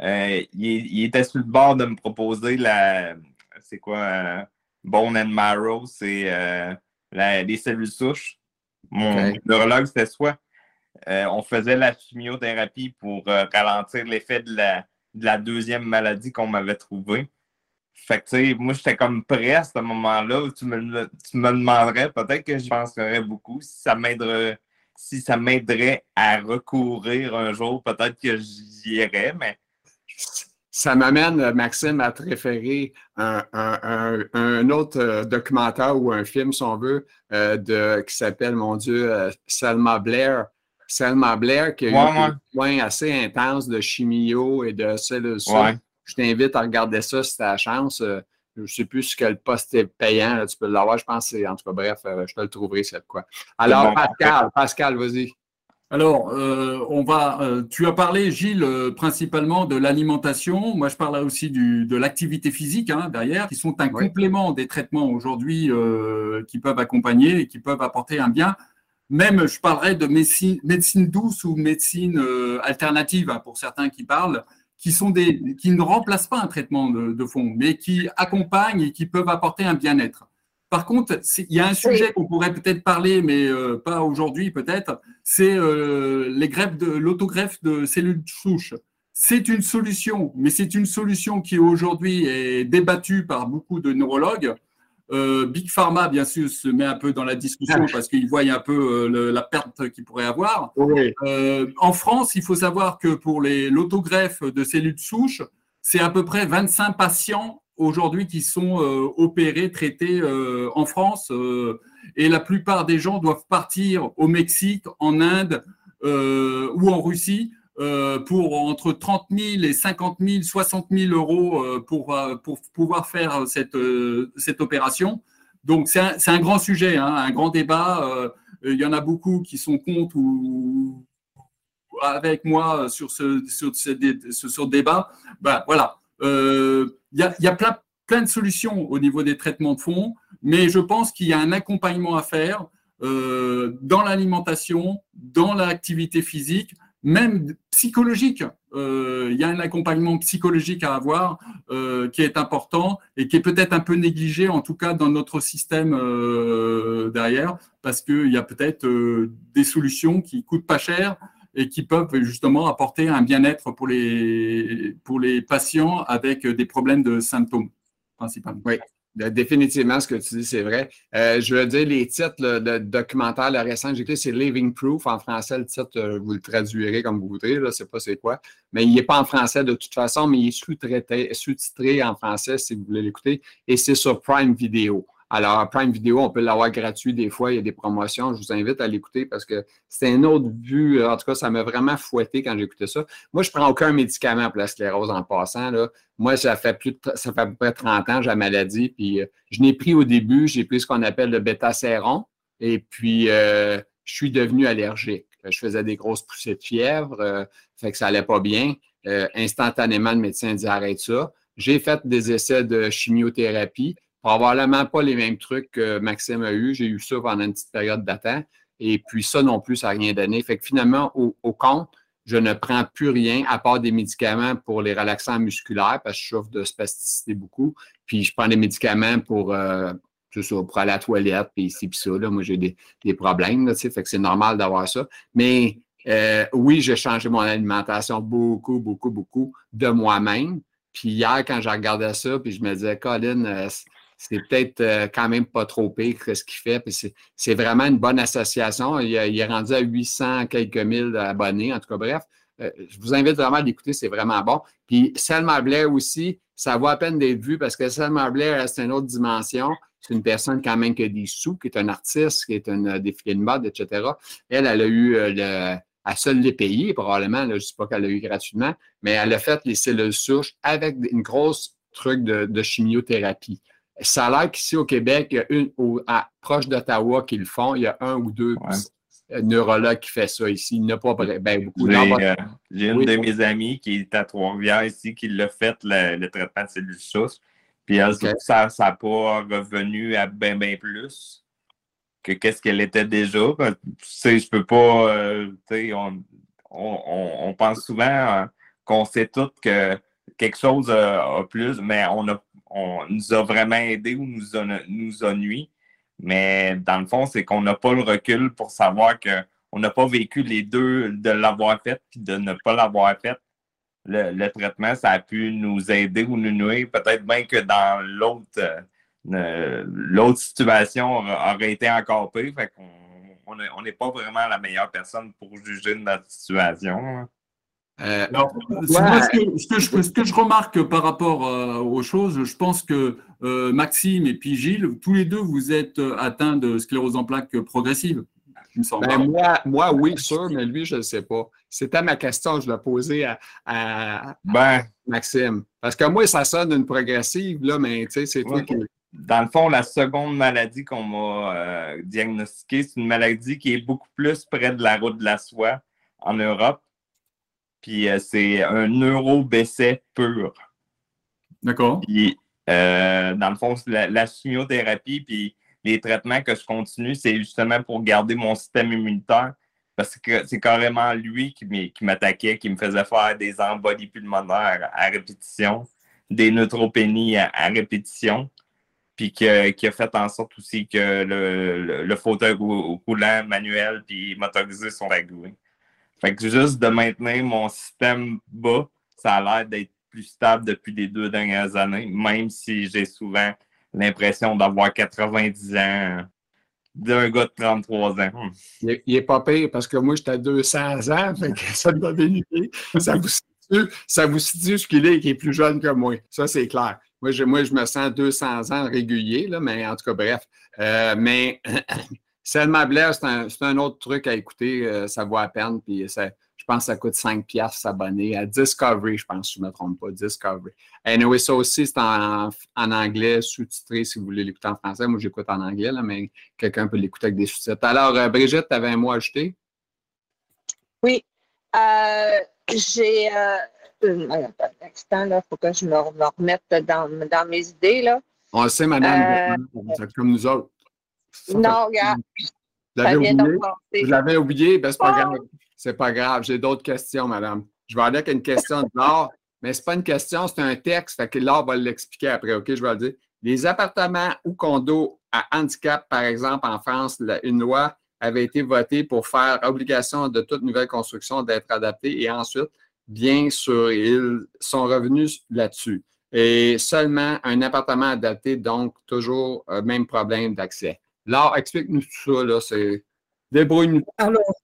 euh, il, était sur le bord de me proposer la. C'est quoi? Euh, bone and marrow, c'est les cellules souches. Mon neurologue, c'était soit euh, on faisait la chimiothérapie pour euh, ralentir l'effet de la, deuxième maladie qu'on m'avait trouvée. Fait que, tu sais, moi, j'étais comme prêt à ce moment-là où tu me, me demanderais, peut-être que je penserais beaucoup si ça m'aiderait, si ça m'aiderait à recourir un jour, peut-être que j'y irais, mais ça m'amène, euh, Maxime, à te référer un, un, autre euh, documentaire ou un film, si on veut, euh, de, qui s'appelle, mon Dieu, Selma Blair. Selma Blair, qui a eu un point assez intense de chimio et de cellules Je t'invite à regarder ça si tu as la chance. je ne sais plus si le poste est payant. tu peux l'avoir, je pense. En tout cas, bref, je te le trouverai, c'est quoi. Alors, Pascal, Pascal, vas-y. Alors, euh, on va. Euh, tu as parlé, Gilles, euh, principalement de l'alimentation. Moi, je parle aussi de l'activité physique hein, derrière, qui sont un complément des traitements aujourd'hui qui peuvent accompagner et qui peuvent apporter un bien. Même, je parlerai de médecine, médecine douce ou médecine alternative hein, pour certains qui parlent, qui sont des, qui ne remplacent pas un traitement de, de fond, mais qui accompagnent et qui peuvent apporter un bien-être. Par contre, il y a un sujet qu'on pourrait peut-être parler, mais euh, pas aujourd'hui peut-être, c'est euh, les greffes de l'autogreffe de cellules souches. C'est une solution, mais c'est une solution qui aujourd'hui est débattue par beaucoup de neurologues. Euh, Big Pharma, bien sûr, se met un peu dans la discussion parce qu'il voit un peu la perte qu'il pourrait avoir. en France, il faut savoir que pour l'autogreffe de cellules souches, c'est à peu près 25 patients aujourd'hui qui sont euh, opérés, traités euh, en France. Euh, et la plupart des gens doivent partir au Mexique, en Inde ou en Russie pour entre 30 000 et 50 000, 60 000 euros pour, pour pouvoir faire cette, cette opération. Donc c'est un, un, grand sujet, hein, un grand débat. il y en a beaucoup qui sont contre ou avec moi sur ce, sur ce, sur débat. Ben, voilà. Il y a, plein, de solutions au niveau des traitements de fond, mais je pense qu'il y a un accompagnement à faire euh, dans l'alimentation, dans l'activité physique, même psychologique. Euh, il y a un accompagnement psychologique à avoir euh, qui est important et qui est peut-être un peu négligé, en tout cas dans notre système derrière, parce qu'il y a peut-être des solutions qui coûtent pas cher et qui peuvent justement apporter un bien-être pour les, pour les patients avec des problèmes de symptômes, principalement. Oui. Définitivement, ce que tu dis, c'est vrai. Euh, je veux dire, les titres de documentaire, le que j'ai écrit, c'est Living Proof. En français, le titre, euh, vous le traduirez comme vous voudrez, je ne sais pas c'est quoi. Mais il n'est pas en français de toute façon, mais il est sous-titré en français si vous voulez l'écouter. Et c'est sur Prime Video. Alors, Prime Video, on peut l'avoir gratuit des fois, il y a des promotions. Je vous invite à l'écouter parce que c'est une autre vue. En tout cas, ça m'a vraiment fouetté quand j'écoutais ça. Moi, je prends aucun médicament pour la sclérose en passant. Là. Moi, ça fait plus ça fait à peu près 30 ans, j'ai la maladie. Puis euh, je n'ai pris au début, j'ai pris ce qu'on appelle le bêta-séron. Et puis, euh, je suis devenu allergique. Je faisais des grosses poussées de fièvre, euh, fait que ça n'allait pas bien. instantanément, le médecin dit arrête ça. J'ai fait des essais de chimiothérapie probablement pas les mêmes trucs que Maxime a eu. J'ai eu ça pendant une petite période d'attente. Et puis ça non plus, ça n'a rien donné. Fait que finalement, au, compte, je ne prends plus rien à part des médicaments pour les relaxants musculaires parce que je souffre de spasticité beaucoup. Puis je prends des médicaments pour, euh, pour aller à la toilette, puis ici, puis ça. Moi, j'ai des, problèmes, là, fait que c'est normal d'avoir ça. Mais euh, oui, j'ai changé mon alimentation beaucoup, beaucoup, beaucoup de moi-même. Puis hier, quand j'ai regardé ça, puis je me disais, Colin, euh, c'est peut-être euh, quand même pas trop pire ce qu'il fait. C'est vraiment une bonne association. Il, est rendu à 800 quelques mille abonnés, en tout cas, bref. Euh, je vous invite vraiment à l'écouter, c'est vraiment bon. Puis Selma Blair aussi, ça vaut à peine d'être vu parce que Selma Blair, c'est une autre dimension. C'est une personne quand même qui a des sous, qui est un artiste, qui est un défilé de mode, etc. Elle, elle a eu euh, le, à seul les payer, probablement. je ne sais pas qu'elle l'a eu gratuitement, mais elle a fait les cellules souches avec une grosse truc de chimiothérapie. Ça a l'air qu'ici au Québec, il y a une, proche d'Ottawa qui le font. Il y a un ou deux neurologues qui font ça ici. Il n'y a pas ben, beaucoup. J'ai euh, une de mes amies qui est à Trois-Rivières ici qui l'a fait, le, traitement de cellules souches. Puis ça n'a pas revenu à bien, bien plus que qu'est-ce qu'elle était déjà. Tu sais, je peux pas. Euh, on, on, pense souvent hein, qu'on sait tout que quelque chose a plus, mais on a on nous a vraiment aidé ou nous a, nous. Mais dans le fond, c'est qu'on n'a pas le recul pour savoir qu'on n'a pas vécu les deux, de l'avoir fait puis de ne pas l'avoir fait. Le, traitement, ça a pu nous aider ou nous nuire. Peut-être bien que dans l'autre euh, situation aurait été encore pire. On n'est pas vraiment la meilleure personne pour juger notre situation. Euh, ce, que, je, remarque par rapport euh, aux choses, je pense que euh, Maxime et puis Gilles, tous les deux, vous êtes atteints de sclérose en plaques progressive. Ben, moi, moi, oui, sûr, mais lui, je ne sais pas. C'était ma question, je l'ai posée à, ben, Maxime. Parce que moi, ça sonne une progressive, là, mais tu sais, c'est toi qui. Dans le fond, la seconde maladie qu'on m'a diagnostiquée, c'est une maladie qui est beaucoup plus près de la route de la soie en Europe. Puis euh, c'est un neuro-bécet pur. D'accord. Puis, euh, dans le fond, la, chimiothérapie, puis les traitements que je continue, c'est justement pour garder mon système immunitaire. Parce que c'est carrément lui qui m'attaquait, qui me faisait faire des embolies pulmonaires à répétition, des neutropénies à, répétition, puis qui a fait en sorte aussi que le, le, fauteuil roulant manuel puis motorisé sont régulés. Fait que juste de maintenir mon système bas, ça a l'air d'être plus stable depuis les deux dernières années, même si j'ai souvent l'impression d'avoir 90 ans d'un gars de 33 ans. Il, est, pas pire parce que moi, j'étais à 200 ans, ça une idée. Ça vous situe, ça vous situe ce qu'il est, qui est plus jeune que moi. Ça, c'est clair. Moi je, moi, je me sens 200 ans régulier, là, mais en tout cas, bref. Euh, mais Selma Blair, c'est un, autre truc à écouter. Euh, ça vaut à peine. Puis je pense que ça coûte 5 piastres s'abonner à Discovery, je pense, si je ne me trompe pas, Discovery. Anyway, ça aussi, c'est en, anglais, sous-titré, si vous voulez l'écouter en français. Moi, j'écoute en anglais, mais quelqu'un peut l'écouter avec des sous-titres. Alors, euh, Brigitte, tu avais un mot à ajouter? Oui. Euh, j'ai... un instant, il faut que je me, remette dans, dans, mes idées. Là. On le sait, madame, comme nous autres. Non, regarde. Vous l'avez oublié? Ben, c'est pas grave. C'est pas grave. J'ai d'autres questions, madame. Je vais aller avec une question de Laure, mais c'est pas une question, c'est un texte. Fait que Laure va l'expliquer après, OK? Je vais le dire. Les appartements ou condos à handicap, par exemple, en France, une loi avait été votée pour faire obligation de toute nouvelle construction d'être adaptée et ensuite, bien sûr, ils sont revenus là-dessus. et seulement un appartement adapté, donc toujours euh, même problème d'accès. Là, explique-nous tout ça, là, c'est débrouille-nous. Alors,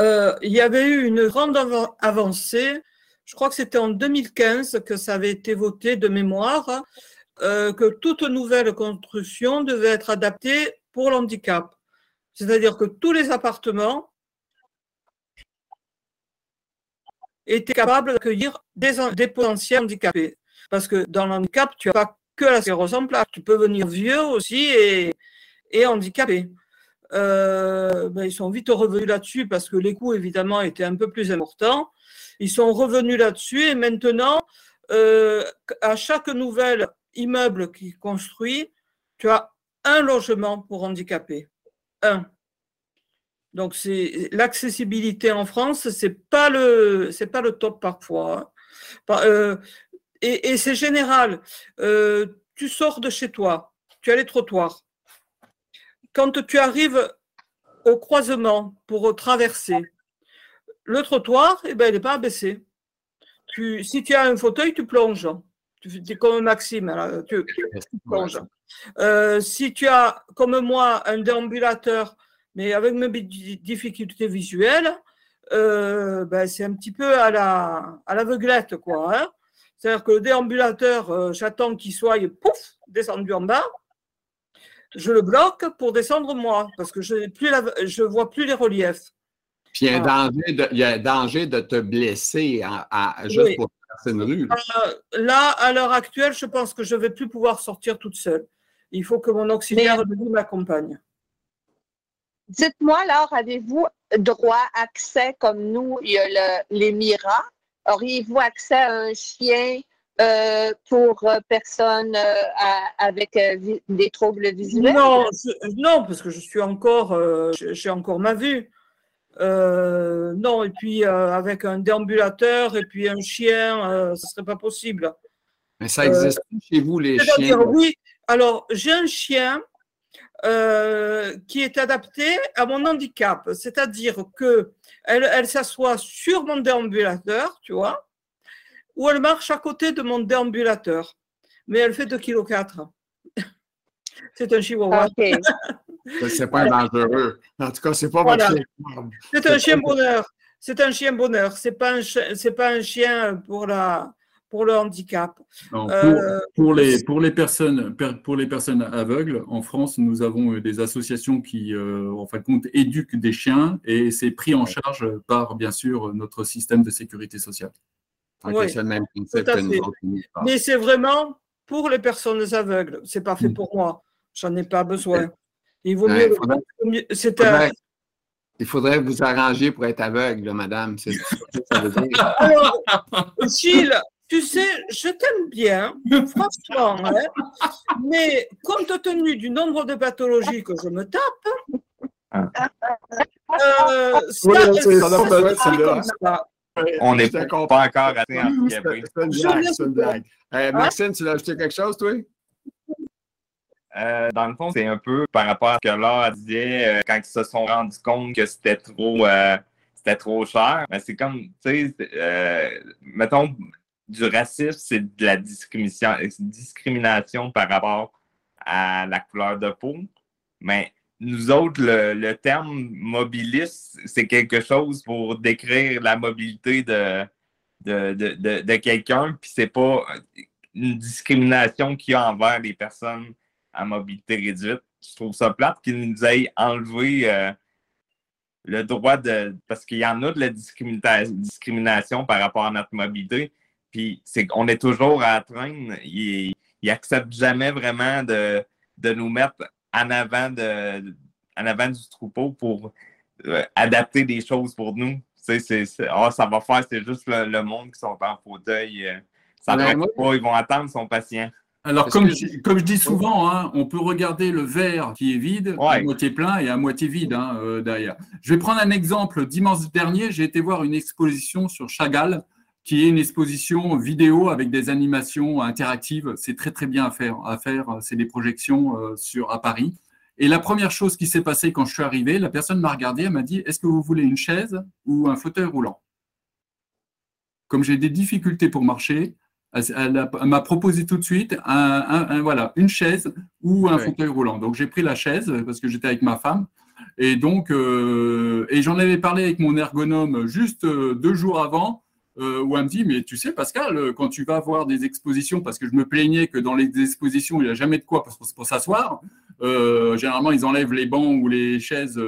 euh, il y avait eu une grande avancée, je crois que c'était en 2015 que ça avait été voté de mémoire, euh, que toute nouvelle construction devait être adaptée pour l'handicap. C'est-à-dire que tous les appartements étaient capables d'accueillir des, potentiels handicapés. Parce que dans l'handicap, tu n'as pas que la sclérose en. Tu peux venir vieux aussi et, et handicapé. Euh, ben, ils sont vite revenus là-dessus parce que les coûts, évidemment, étaient un peu plus importants. Ils sont revenus là-dessus et maintenant, euh, à chaque nouvel immeuble qui construit, tu as un logement pour handicapés. Un. Donc, c'est l'accessibilité en France, c'est pas pas le top parfois. Hein. Euh, et, c'est général. Tu sors de chez toi, tu as les trottoirs. Quand tu arrives au croisement pour traverser, le trottoir, eh ben, il n'est pas abaissé. Tu, si tu as un fauteuil, tu plonges. Tu es comme Maxime, tu, plonges. Euh, si tu as, comme moi, un déambulateur, mais avec mes difficultés visuelles, euh, ben, c'est un petit peu à la à l'aveuglette, quoi. Hein. C'est-à-dire que le déambulateur, euh, j'attends qu'il soit pouf, descendu en bas. Je le bloque pour descendre moi, parce que je ne vois plus les reliefs. Puis il y, a danger de, il y a danger de te blesser juste pour passer une rue. Euh, là, à l'heure actuelle, je pense que je ne vais plus pouvoir sortir toute seule. Il faut que mon auxiliaire de vie m'accompagne. Dites-moi, alors, avez-vous droit, accès comme nous, il y a les miras? Auriez-vous accès à un chien euh, pour euh, personnes euh, avec des troubles visuels? Non, non, parce que je suis encore, j'ai encore ma vue. non, et puis avec un déambulateur et puis un chien, ce ne serait pas possible. Mais ça existe chez vous, les chiens? Oui, alors j'ai un chien qui est adapté à mon handicap, c'est-à-dire que elle, s'assoit sur mon déambulateur, tu vois, ou elle marche à côté de mon déambulateur. Mais elle fait 2,4 kg. c'est un chihuahua. c'est pas dangereux. En tout cas, c'est pas votre chien. C'est un chien bonheur. C'est un chien bonheur. C'est pas un, pas un chien pour la, pour le handicap. Euh, pour, les, pour, les personnes, pour les personnes aveugles, en France, nous avons euh, des associations qui, euh, en fin de compte, éduquent des chiens et c'est pris en charge par, bien sûr, notre système de sécurité sociale. Oui, c'est le même principe Mais c'est vraiment pour les personnes aveugles. C'est pas fait mm. pour moi. J'en ai pas besoin. Il vaut mieux. Il faudrait vous arranger pour être aveugle, madame. C'est ça veut dire. Alors, Gilles, tu sais, je t'aime bien, franchement, hein, mais compte tenu du nombre de pathologies que je me tape, euh, On n'est pas encore à C'est une blague. Maxime, tu l'as ajouté quelque chose, toi? Euh, dans le fond, c'est un peu par rapport à ce que Laure disait euh, quand ils se sont rendus compte que c'était trop, c'était trop cher. Mais c'est comme, tu sais, mettons, du racisme, c'est de la discrimination, discrimination par rapport à la couleur de peau. Mais nous autres, le, terme mobiliste, c'est quelque chose pour décrire la mobilité de, de, de, de, quelqu'un, puis c'est pas une discrimination qu'il y a envers les personnes à mobilité réduite. Je trouve ça plate qu'ils nous aient enlevé euh, le droit de. Parce qu'il y en a de la discrimination par rapport à notre mobilité, puis c'est qu'on est toujours à traîne. Ils n'acceptent jamais vraiment de, nous mettre en avant, de, en avant du troupeau pour euh, adapter des choses pour nous. C'est, ah, ça va faire, c'est juste le, monde qui sont en fauteuil. Euh, ça ne pas, ils vont attendre, son patient. Alors, comme, je, comme je dis souvent, hein, on peut regarder le verre qui est vide, à moitié plein et à moitié vide hein, euh, derrière. Je vais prendre un exemple. Dimanche dernier, j'ai été voir une exposition sur Chagall qui est une exposition vidéo avec des animations interactives. C'est très très bien à faire. À faire, c'est des projections euh, sur à Paris. Et la première chose qui s'est passée quand je suis arrivé, la personne m'a regardé, elle m'a dit Est-ce que vous voulez une chaise ou un fauteuil roulant? Comme j'ai des difficultés pour marcher, Elle, m'a proposé tout de suite un, voilà, une chaise ou un fauteuil roulant. Donc j'ai pris la chaise parce que j'étais avec ma femme. Et donc, euh, et j'en avais parlé avec mon ergonome juste euh, deux jours avant, euh, où elle me dit, mais tu sais, Pascal, quand tu vas voir des expositions, parce que je me plaignais que dans les expositions, il n'y a jamais de quoi pour, pour s'asseoir. généralement, ils enlèvent les bancs ou les chaises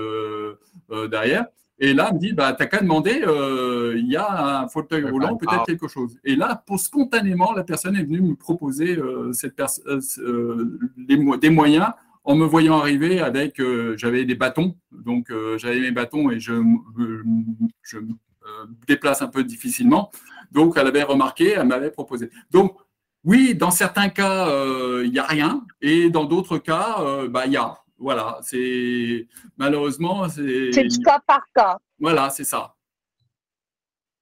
derrière. Et là, elle me dit, bah, t'as qu'à demander, il y a un fauteuil roulant, peut-être quelque chose. Et là, pour spontanément, la personne est venue me proposer cette des moyens en me voyant arriver avec, euh, j'avais des bâtons, donc euh, j'avais mes bâtons et je, euh, déplace un peu difficilement. Donc elle avait remarqué, elle m'avait proposé. Donc oui, dans certains cas, il n'y a rien, et dans d'autres cas, bah, il y a. Voilà, c'est malheureusement, c'est. C'est du cas par cas. Voilà, c'est ça.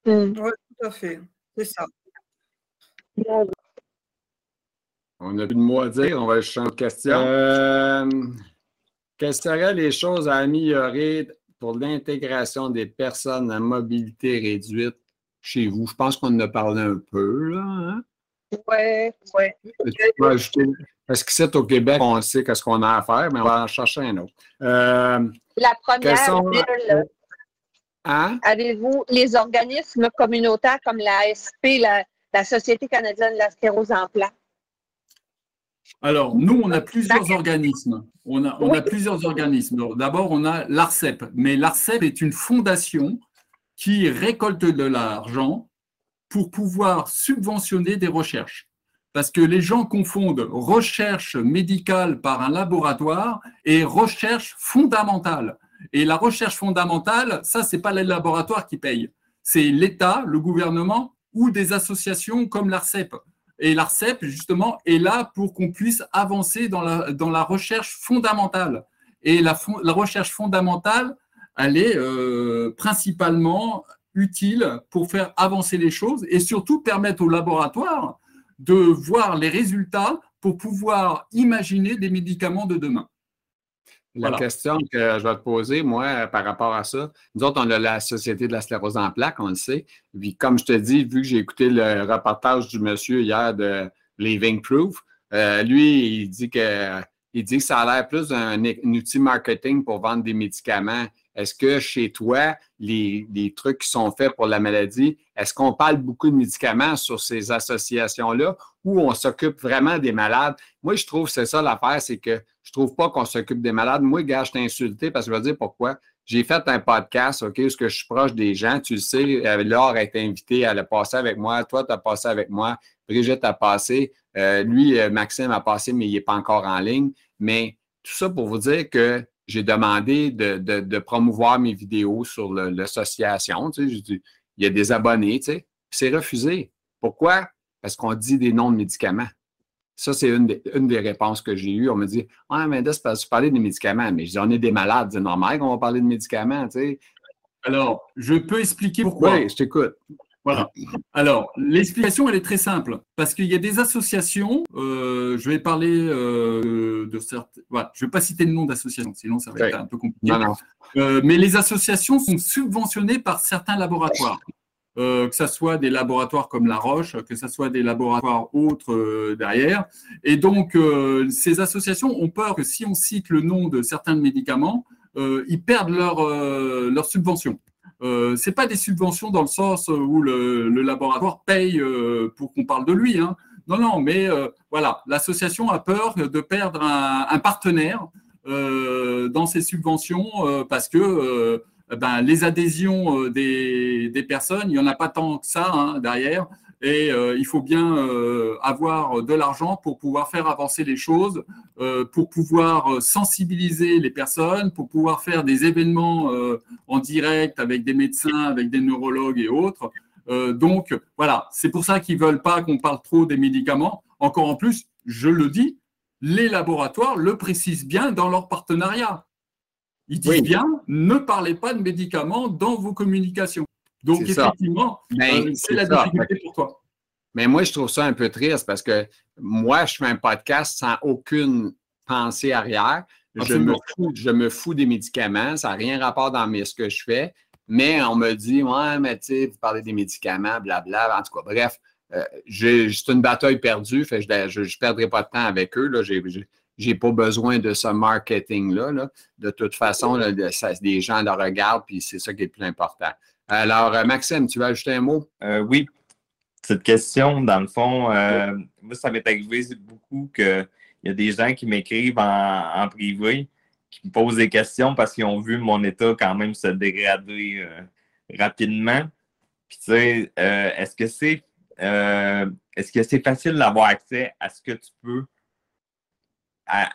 Hmm. Oui, tout à fait. C'est ça. On n'a plus de mots à dire, on va changer de question. Euh, quelles seraient les choses à améliorer pour l'intégration des personnes à mobilité réduite chez vous? Je pense qu'on en a parlé un peu, là. Oui, oui. Parce que c'est au Québec, on sait qu'est-ce qu'on a à faire, mais on va en chercher un autre. Euh, la première, hein? avez-vous les organismes communautaires comme la SP, la, la Société canadienne de la sclérose en plaques? Alors, nous, on a plusieurs organismes. On a, on a plusieurs organismes. D'abord, on a l'ARCEP. Mais l'ARCEP est une fondation qui récolte de l'argent pour pouvoir subventionner des recherches. Parce que les gens confondent recherche médicale par un laboratoire et recherche fondamentale. Et la recherche fondamentale, ça, c'est pas les laboratoires qui payent. C'est l'État, le gouvernement ou des associations comme l'ARCEP. Et l'ARCEP, justement, est là pour qu'on puisse avancer dans la, recherche fondamentale. Et la, recherche fondamentale, elle est euh, principalement utile pour faire avancer les choses et surtout permettre au laboratoire de voir les résultats pour pouvoir imaginer des médicaments de demain. La question que je vais te poser, moi, par rapport à ça, nous autres, on a la Société de la sclérose en plaques, on le sait. Puis, comme je te dis, vu que j'ai écouté le reportage du monsieur hier de Living Proof, euh, lui, il dit que il dit que ça a l'air plus d'un outil marketing pour vendre des médicaments. Est-ce que chez toi, les, trucs qui sont faits pour la maladie, est-ce qu'on parle beaucoup de médicaments sur ces associations-là ou on s'occupe vraiment des malades? Moi, je trouve que c'est ça l'affaire, c'est que je trouve pas qu'on s'occupe des malades. Moi, gars, je t'ai insulté parce que je vais dire pourquoi. J'ai fait un podcast, OK, où je suis proche des gens. Tu le sais, euh, Laure a été invitée, elle a passé avec moi. Toi, tu as passé avec moi. Brigitte a passé. Euh, lui, euh, Maxime a passé, mais il n'est pas encore en ligne. Mais tout ça pour vous dire que j'ai demandé de, promouvoir mes vidéos sur l'association. Tu sais, il y a des abonnés, tu sais. C'est refusé. Pourquoi? Parce qu'on dit des noms de médicaments. Ça, c'est une, des réponses que j'ai eues. On me dit Ah, mais là, c'est parce que parler des médicaments. Mais je dis On est des malades. C'est normal qu'on va parler de médicaments. Tu sais. Alors, je peux expliquer pourquoi. Oui, je t'écoute. Voilà. Alors, l'explication, elle est très simple. Parce qu'il y a des associations, euh, je vais parler euh, de certaines. Voilà, je ne vais pas citer le nom d'association, sinon ça va être un peu compliqué. Non, non. Euh, mais les associations sont subventionnées par certains laboratoires. Que ce soit des laboratoires comme La Roche, que ce soit des laboratoires autres derrière. Et donc, ces associations ont peur que si on cite le nom de certains médicaments, ils perdent leur, leur subvention. Euh, c'est pas des subventions dans le sens où le, laboratoire paye pour qu'on parle de lui. Hein. Non, non, mais voilà, l'association a peur de perdre un, partenaire dans ses subventions parce que euh, ben, les adhésions euh, des, personnes, il n'y en a pas tant que ça hein, derrière. Et euh, il faut bien avoir de l'argent pour pouvoir faire avancer les choses, pour pouvoir sensibiliser les personnes, pour pouvoir faire des événements en direct avec des médecins, avec des neurologues et autres. donc voilà, c'est pour ça qu'ils ne veulent pas qu'on parle trop des médicaments. Encore en plus, je le dis, les laboratoires le précisent bien dans leur partenariat. Il dit bien, ne parlez pas de médicaments dans vos communications. Donc, effectivement, euh, c'est la difficulté pour toi? Mais moi, je trouve ça un peu triste parce que moi, je fais un podcast sans aucune pensée arrière. Je me, fous, je me, fous, des médicaments. Ça n'a rien rapport dans ce que je fais. Mais on me dit, ouais, mais tu sais, vous parlez des médicaments, blabla. En tout cas, bref, c'est une bataille perdue, fait, je ne perdrai pas de temps avec eux. Là, j'ai, j'ai pas besoin de ce marketing-là. De toute façon, là, des gens le regardent, puis c'est ça qui est le plus important. Alors, Maxime, tu veux ajouter un mot? oui. Cette question, dans le fond, moi, ça m'est arrivé beaucoup qu'il y a des gens qui m'écrivent en, privé, qui me posent des questions parce qu'ils ont vu mon état quand même se dégrader rapidement. Puis, tu sais, euh, est-ce que c'est euh, est-ce que c'est facile d'avoir accès à ce que tu peux,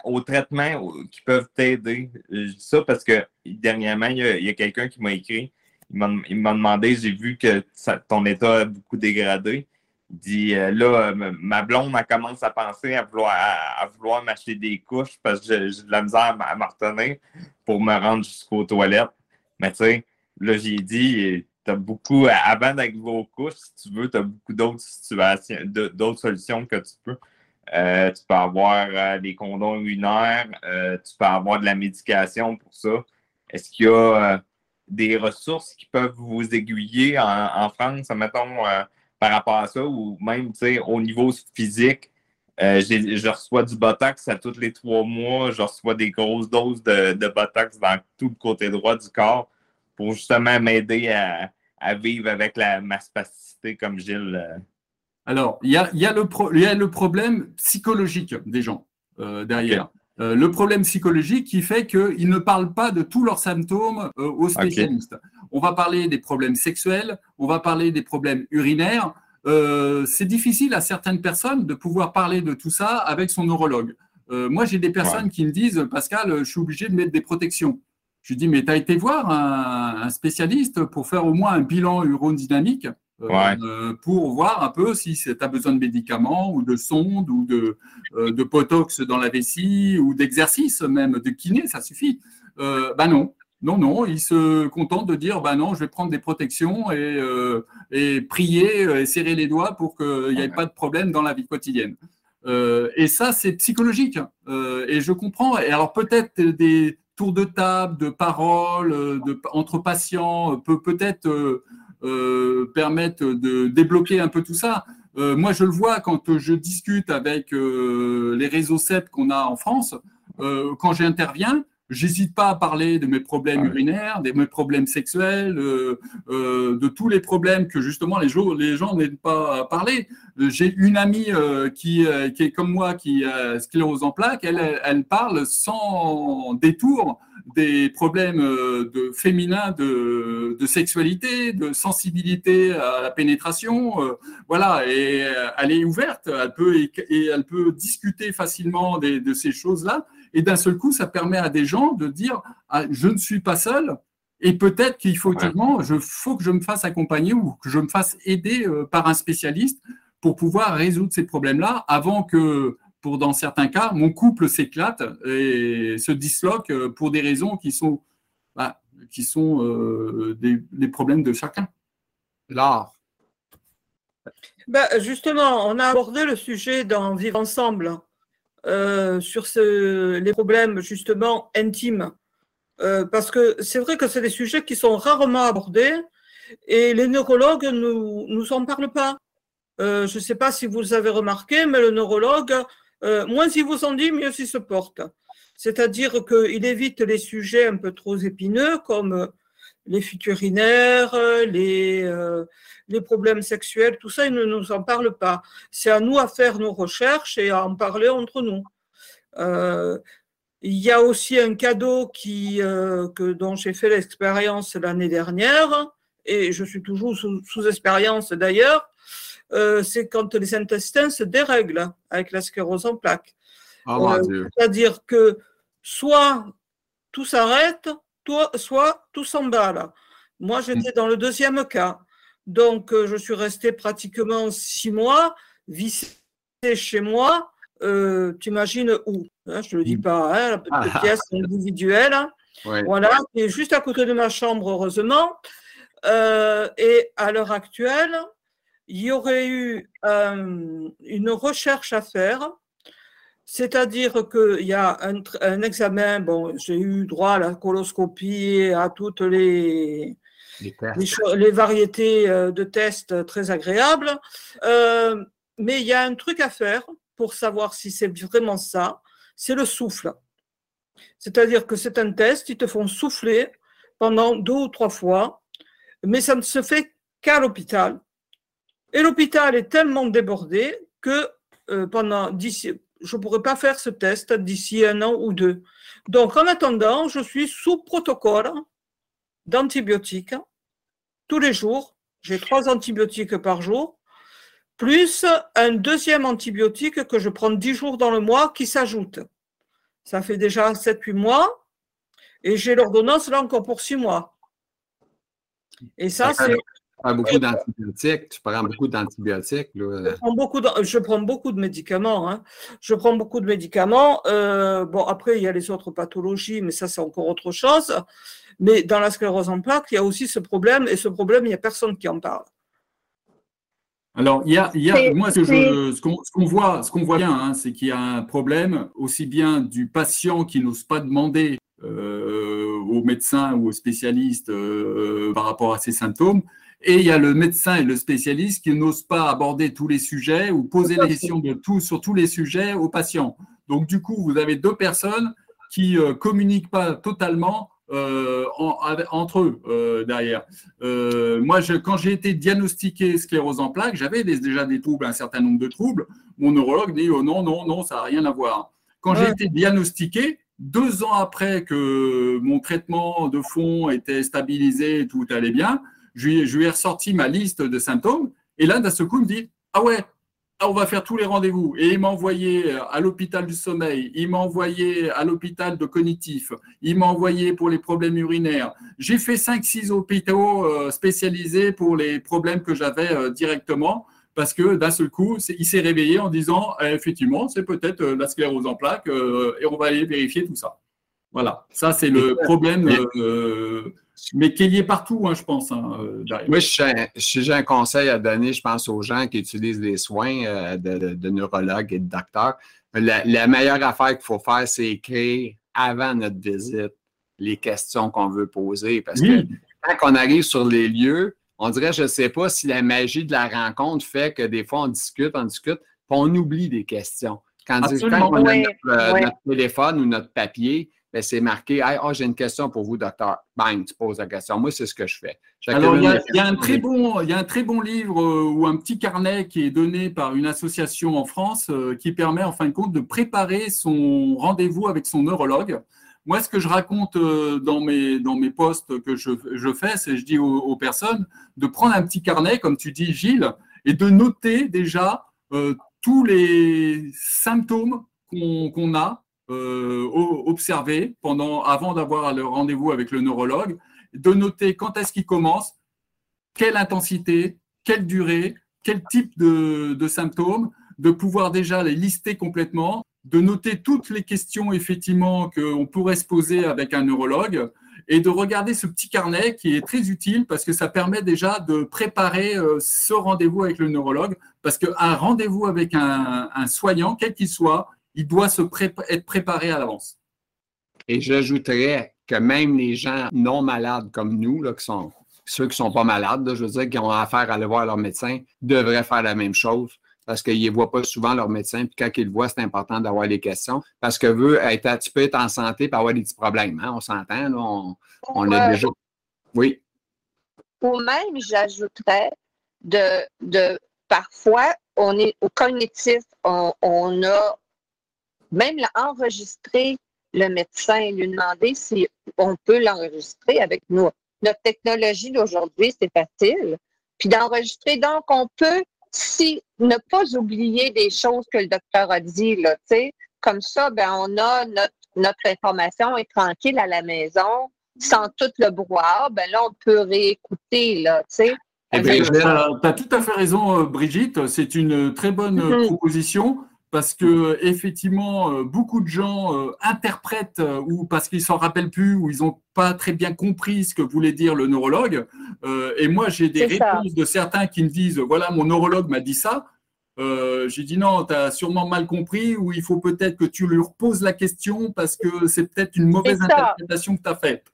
aux traitements qui peuvent t'aider? Je dis ça parce que dernièrement, il y a, quelqu'un qui m'a écrit. Il m'a demandé, j'ai vu que ton état a beaucoup dégradé. Il dit euh, là, ma blonde, elle commence à penser à vouloir, à, vouloir m'acheter des couches parce que j'ai de la misère à, à retenir pour me rendre jusqu'aux toilettes. Mais tu sais, là, j'ai dit, tu as beaucoup, avant d'arriver aux couches, si tu veux, tu as beaucoup d'autres situations, d'autres solutions que tu peux. Euh, tu peux avoir euh, des condoms urinaires, euh, tu peux avoir de la médication pour ça. Est-ce qu'il y a des ressources qui peuvent vous aiguiller en, France, mettons, par rapport à ça, ou même au niveau physique? je reçois du Botox à tous les trois mois, je reçois des grosses doses de, Botox dans tout le côté droit du corps pour justement m'aider à, vivre avec la, ma spasticité comme Gilles. Euh. Alors, il y a, y, a le problème psychologique des gens euh, derrière. Euh, le problème psychologique qui fait qu'ils ne parlent pas de tous leurs symptômes aux spécialistes. On va parler des problèmes sexuels, on va parler des problèmes urinaires. c'est difficile à certaines personnes de pouvoir parler de tout ça avec son neurologue. moi, j'ai des personnes qui me disent, Pascal, je suis obligé de mettre des protections. Je lui dis, mais tu as été voir un, spécialiste pour faire au moins un bilan urodynamique? Euh, euh, pour voir un peu si tu as besoin de médicaments ou de sondes ou de, euh, de potox dans la vessie ou d'exercice même, de kiné, ça suffit. ben non, non, non, il se contente de dire, ben non, je vais prendre des protections et, et prier et serrer les doigts pour qu'il n'y ait pas de problème dans la vie quotidienne. et ça, c'est psychologique. et je comprends. Et alors peut-être des tour de table, de parole, de, entre patients peut peut-être euh, permettre de débloquer un peu tout ça. moi, je le vois quand je discute avec les réseaux CEP qu'on a en France. quand j'interviens, J'hésite pas à parler de mes problèmes urinaires, de mes problèmes sexuels, de tous les problèmes que justement les gens, les gens n'aiment pas à parler. J'ai une amie qui, qui, est comme moi, qui a sclérose en plaques, elle, elle parle sans détour des problèmes de féminins de, de, sexualité, de sensibilité à la pénétration. voilà, et elle est ouverte, elle peut, et elle peut discuter facilement de ces choses-là. Et d'un seul coup, ça permet à des gens de dire ah, je ne suis pas seul. Et peut-être qu'il faut je faut que je me fasse accompagner ou que je me fasse aider euh, par un spécialiste pour pouvoir résoudre ces problèmes-là avant que, pour dans certains cas, mon couple s'éclate et se disloque euh, pour des raisons qui sont, bah, qui sont euh, des, problèmes de chacun. L'art. Ben, justement, on a abordé le sujet dans Vivre ensemble euh, sur les problèmes justement intimes. Euh, parce que c'est vrai que c'est des sujets qui sont rarement abordés et les neurologues ne nous, nous en parlent pas. Euh, je ne sais pas si vous avez remarqué, mais le neurologue, moins il vous en dit, mieux il se porte. C'est-à-dire qu'il évite les sujets un peu trop épineux comme les fuites urinaires, les, problèmes sexuels, tout ça, ils ne nous en parlent pas. C'est à nous à faire nos recherches et à en parler entre nous. Euh, il y a aussi un cadeau qui, euh, que, dont j'ai fait l'expérience l'année dernière, et je suis toujours sous, expérience d'ailleurs, euh, c'est quand les intestins se dérèglent avec la sclérose en plaques. Oh, c'est-à-dire que soit tout s'arrête, soit tout s'emballe. Moi, j'étais dans le deuxième cas. Donc, euh, je suis restée pratiquement six mois vissée chez moi. Euh, tu imagines où hein, Je ne le dis pas, hein, la petite ah. pièce individuelle. Hein. Voilà, qui est juste à côté de ma chambre, heureusement. Euh, et à l'heure actuelle, il y aurait eu une recherche à faire. C'est-à-dire qu'il y a un, un, examen, bon, j'ai eu droit à la coloscopie à toutes les, les, variétés euh, de tests très agréables. Euh, mais il y a un truc à faire pour savoir si c'est vraiment ça, c'est le souffle. C'est-à-dire que c'est un test, ils te font souffler pendant deux ou trois fois, mais ça ne se fait qu'à l'hôpital. Et l'hôpital est tellement débordé que euh, pendant d'ici, je ne pourrais pas faire ce test d'ici un an ou deux. Donc, en attendant, je suis sous protocole d'antibiotiques tous les jours. J'ai trois antibiotiques par jour, plus un deuxième antibiotique que je prends dix jours dans le mois qui s'ajoute. Ça fait déjà 7-8 mois et j'ai l'ordonnance là encore pour six mois. Et ça, c'est prends beaucoup d'antibiotiques. Tu prends beaucoup d'antibiotiques. Je prends beaucoup de, je prends beaucoup de médicaments. Hein. Je prends beaucoup de médicaments. Euh, bon, après, il y a les autres pathologies, mais ça, c'est encore autre chose. Mais dans la sclérose en plaques, il y a aussi ce problème, et ce problème, il n'y a personne qui en parle. Alors, il y a, il y a moi, ce, ce qu'on voit, ce qu'on voit bien, hein, c'est qu'il y a un problème aussi bien du patient qui n'ose pas demander euh, aux médecins ou aux spécialistes euh, par rapport à ses symptômes, et il y a le médecin et le spécialiste qui n'osent pas aborder tous les sujets ou poser les questions de tout sur tous les sujets aux patients. Donc, du coup, vous avez deux personnes qui ne euh, communiquent pas totalement euh, entre eux euh, derrière. moi, je, quand j'ai été diagnostiqué sclérose en plaques, j'avais déjà des troubles, un certain nombre de troubles. Mon neurologue dit oh, non, non, non, ça n'a rien à voir. Quand j'ai été diagnostiqué, deux ans après que mon traitement de fond était stabilisé, tout allait bien, je lui, ai ressorti ma liste de symptômes. Et là, d'un seul coup, il me dit Ah ouais, on va faire tous les rendez-vous. Et il m'a envoyé à l'hôpital du sommeil, il m'a envoyé à l'hôpital de cognitif, il m'a envoyé pour les problèmes urinaires. J'ai fait 5-6 hôpitaux euh, spécialisés pour les problèmes que j'avais euh, directement. Parce que d'un seul coup, il s'est réveillé en disant eh, effectivement, c'est peut-être euh, la sclérose en plaques et on va aller vérifier tout ça. Voilà, ça c'est le problème mais qu'il y ait partout, hein, je pense. Hein, euh, Moi, si j'ai un conseil à donner, je pense aux gens qui utilisent des soins euh, de, neurologues et de docteurs. La, meilleure affaire qu'il faut faire, c'est écrire avant notre visite les questions qu'on veut poser. Parce que quand on arrive sur les lieux, on dirait, je ne sais pas si la magie de la rencontre fait que des fois, on discute, on discute, puis on oublie des questions. Quand, on a euh, notre téléphone ou notre papier, c'est marqué Ah, j'ai une question pour vous, docteur. Bang, tu poses la question. Moi, c'est ce que je fais. Alors, il y, a, un très bon, il y a un très bon livre euh, ou un petit carnet qui est donné par une association en France euh, qui permet, en fin de compte, de préparer son rendez-vous avec son neurologue. Moi, ce que je raconte euh, dans mes, dans mes posts que je, je fais, c'est je dis aux, personnes de prendre un petit carnet, comme tu dis, Gilles, et de noter déjà tous les symptômes qu'on a euh, observer pendant, avant d'avoir le rendez-vous avec le neurologue, de noter quand est-ce qu'il commence, quelle intensité, quelle durée, quel type de, symptômes, de pouvoir déjà les lister complètement, de noter toutes les questions effectivement qu'on pourrait se poser avec un neurologue et de regarder ce petit carnet qui est très utile parce que ça permet déjà de préparer euh, ce rendez-vous avec le neurologue parce qu'un rendez-vous avec un, un soignant, quel qu'il soit, il doit se être préparé à l'avance. Et j'ajouterais que même les gens non malades comme nous, là, qui sont ceux qui ne sont pas malades, je veux dire, qui ont affaire à aller voir leur médecin, devraient faire la même chose parce qu'ils ne voient pas souvent leur médecin. Puis quand ils le voient, c'est important d'avoir des questions parce que veut être, tu peux être en santé et avoir des petits problèmes. Hein? On s'entend, on, on a déjà. Oui. Ou même, j'ajouterais de, de parfois, on est au cognitif, on, on a même enregistrer le médecin et lui demander si on peut l'enregistrer avec nous. Notre technologie d'aujourd'hui, c'est facile. Puis d'enregistrer, donc on peut si ne pas oublier des choses que le docteur a dit, là, comme ça, ben, on a notre, information est tranquille à la maison, sans tout le brouhaha, ben là, on peut réécouter, là, tu sais. Eh tu as, tout à fait raison, euh, Brigitte. C'est une très bonne mm-hmm. proposition parce que effectivement, euh, beaucoup de gens euh, interprètent euh, ou parce qu'ils s'en rappellent plus ou ils n'ont pas très bien compris ce que voulait dire le neurologue. et moi, j'ai des réponses de certains qui me disent voilà, mon neurologue m'a dit ça. j'ai dit non, tu as sûrement mal compris ou il faut peut-être que tu lui reposes la question parce que c'est peut-être une mauvaise interprétation que tu as faite.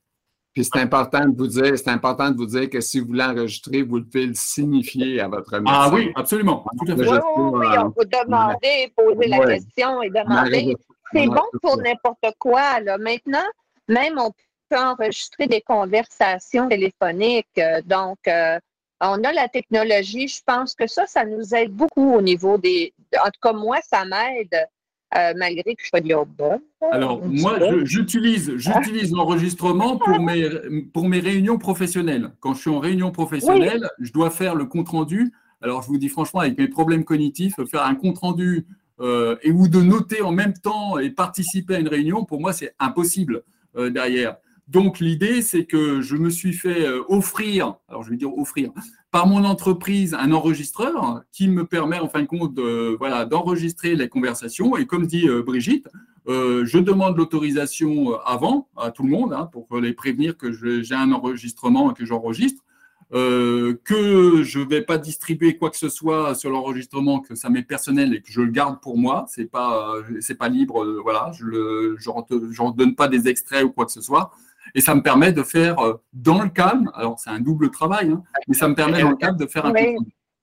Puis c'est important de vous dire, c'est important de vous dire que si vous voulez enregistrer, vous devez le signifier à votre médecin. Ah oui, absolument. Oui, oui, on peut demander, poser la question et demander. C'est bon pour n'importe quoi. Là. Maintenant, même on peut enregistrer des conversations téléphoniques. Euh, donc, euh, on a la technologie. Je pense que ça, ça nous aide beaucoup au niveau des. En tout cas, moi, ça m'aide euh, malgré que je sois de bas. Alors, moi, j'utilise, j'utilise l'enregistrement pour mes, pour mes réunions professionnelles. Quand je suis en réunion professionnelle, je dois faire le compte-rendu. Alors, je vous dis franchement, avec mes problèmes cognitifs, faire un compte-rendu euh, et ou de noter en même temps et participer à une réunion, pour moi, c'est impossible euh, derrière. Donc, l'idée, c'est que je me suis fait offrir, alors je vais dire offrir, par mon entreprise un enregistreur qui me permet en fin de compte voilà, d'enregistrer les conversations. Et comme dit euh, Brigitte, euh, je demande l'autorisation euh, avant à tout le monde hein, pour les prévenir que j'ai un enregistrement et que j'enregistre. que je ne vais pas distribuer quoi que ce soit sur l'enregistrement, que ça m'est personnel et que je le garde pour moi. C'est pas, c'est pas libre. voilà, je ne donne pas des extraits ou quoi que ce soit. Et ça me permet de faire euh, dans le calme, alors c'est un double travail, hein, mais ça me permet dans le calme de faire un oui.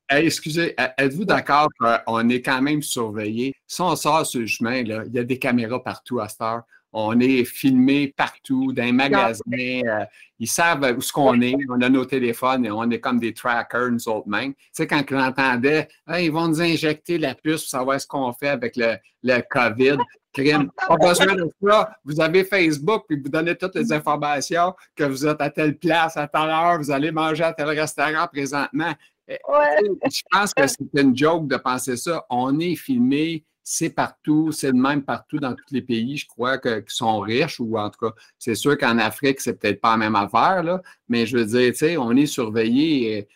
excusez, êtes-vous d'accord qu'on est quand même surveillé? Si on sort sur le chemin, là, il y a des caméras partout à cette heure. On est filmé partout, dans les magasins. Euh, ils savent où ce qu'on est. On a nos téléphones et on est comme des trackers, nous autres mêmes. Tu sais, quand on entendait, ils vont nous injecter la puce pour savoir ce qu'on fait avec le, le COVID. Pas besoin de ça. Vous avez Facebook, puis vous donnez toutes les informations que vous êtes à telle place, à telle heure, vous allez manger à tel restaurant présentement. Eh, je pense que c'est une joke de penser ça. On est filmé, c'est partout, c'est le même partout dans tous les pays, je crois, qui sont riches, ou en tout cas, c'est sûr qu'en Afrique, c'est peut-être pas la même affaire, là, mais je veux dire, tu sais, on est surveillé,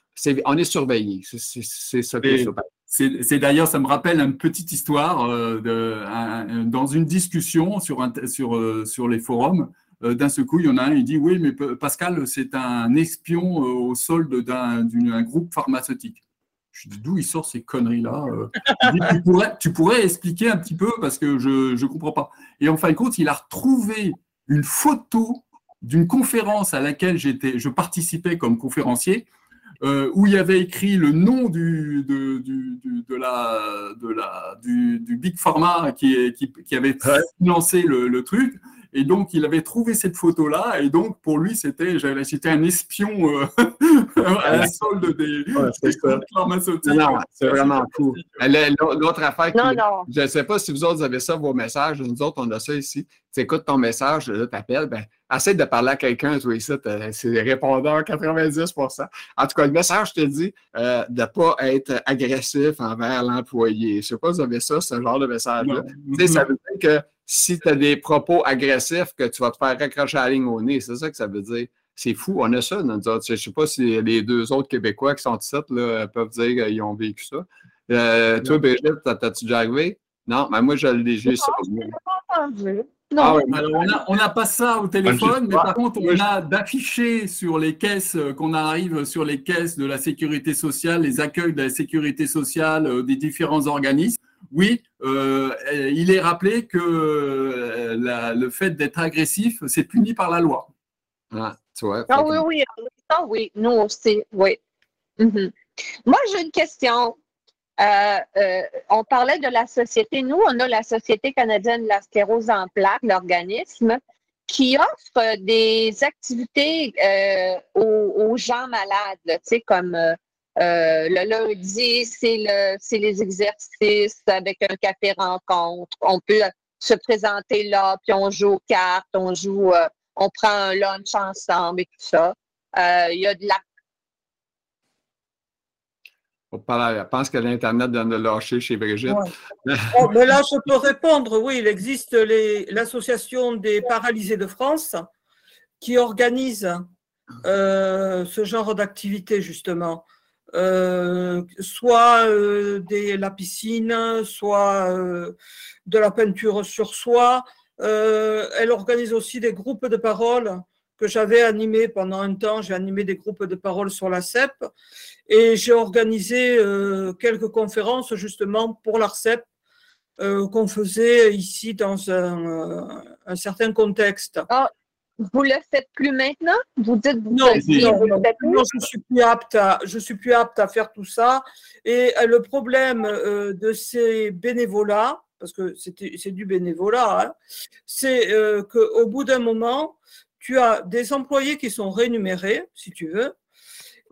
on est surveillé, c'est ça qui c'est d'ailleurs, ça me rappelle une petite histoire euh, dans une discussion sur, euh, les forums. Euh, d'un seul coup, il y en a un, il dit Oui, mais Pascal, c'est un espion au solde d'un groupe pharmaceutique. Je dis D'où il sort ces conneries-là tu, pourrais, tu pourrais expliquer un petit peu parce que je ne comprends pas. Et en fin de compte, il a retrouvé une photo d'une conférence à laquelle je participais comme conférencier euh, où il y avait écrit le nom du, de, du, de la, de la, du, du Big Pharma qui, qui, qui avait lancé le, le, truc. Et donc, il avait trouvé cette photo-là. Et donc, pour lui, c'était, c'était un espion euh, à la solde des, des pharmaceutiques. Non, c'est vraiment fou. L'autre affaire, je ne sais pas si vous autres avez ça, vos messages. Nous autres, on a ça ici. Tu écoutes ton message, là, tu appelles, ben, essaie de parler à quelqu'un, toi, ici, c'est répondeur 90% En tout cas, le message te dit euh, de ne pas être agressif envers l'employé. Je ne sais pas si vous avez ça, ce genre de message-là. Ça veut dire que si tu as des propos agressifs, que tu vas te faire raccrocher la ligne au nez. C'est ça que ça veut dire. C'est fou, on a ça. Je ne sais pas si les deux autres Québécois qui sont ici là, peuvent dire qu'ils ont vécu ça. Euh, toi, Brigitte, t'as-tu déjà arrivé? Non, mais moi, je l'ai juste non. Ah Alors, on n'a pas ça au téléphone, mais par contre, on a d'afficher sur les caisses, euh, qu'on arrive sur les caisses de la sécurité sociale, les accueils de la sécurité sociale euh, des différents organismes oui, euh, il est rappelé que euh, le fait d'être agressif, c'est puni par la loi. Ah, tu vois, ah oui, oui, ah, oui, nous aussi, oui. Mhm. Moi, j'ai une question. Euh, on parlait de la société. Nous, on a la Société canadienne de la sclérose en plaques, l'organisme, qui offre des activités aux, gens malades, tu sais, comme euh, le lundi, c'est le, les exercices avec un café rencontre. On peut se présenter là, puis on joue aux cartes, on joue, euh, on prend un lunch ensemble et tout ça. Euh, il y a de la. Je pense que l'Internet vient de lâcher chez Brigitte. Oh, mais là, je peux répondre. Oui, il existe l'Association des paralysés de France qui organise ce genre d'activité, justement. Euh, soit euh, de la piscine, soit euh, de la peinture sur soi. elle organise aussi des groupes de parole que j'avais animés pendant un temps. J'ai animé des groupes de parole sur la CEP et j'ai organisé quelques conférences justement pour l'ARCEP qu'on faisait ici dans un, certain contexte. Ah, vous le faites plus maintenant? Vous dites vous non, non, non, je suis plus apte à, je suis plus apte à faire tout ça. Et euh, le problème euh, de ces bénévolats, parce que c'est du bénévolat, hein, c'est euh, qu'au bout d'un moment, tu as des employés qui sont rémunérés, si tu veux,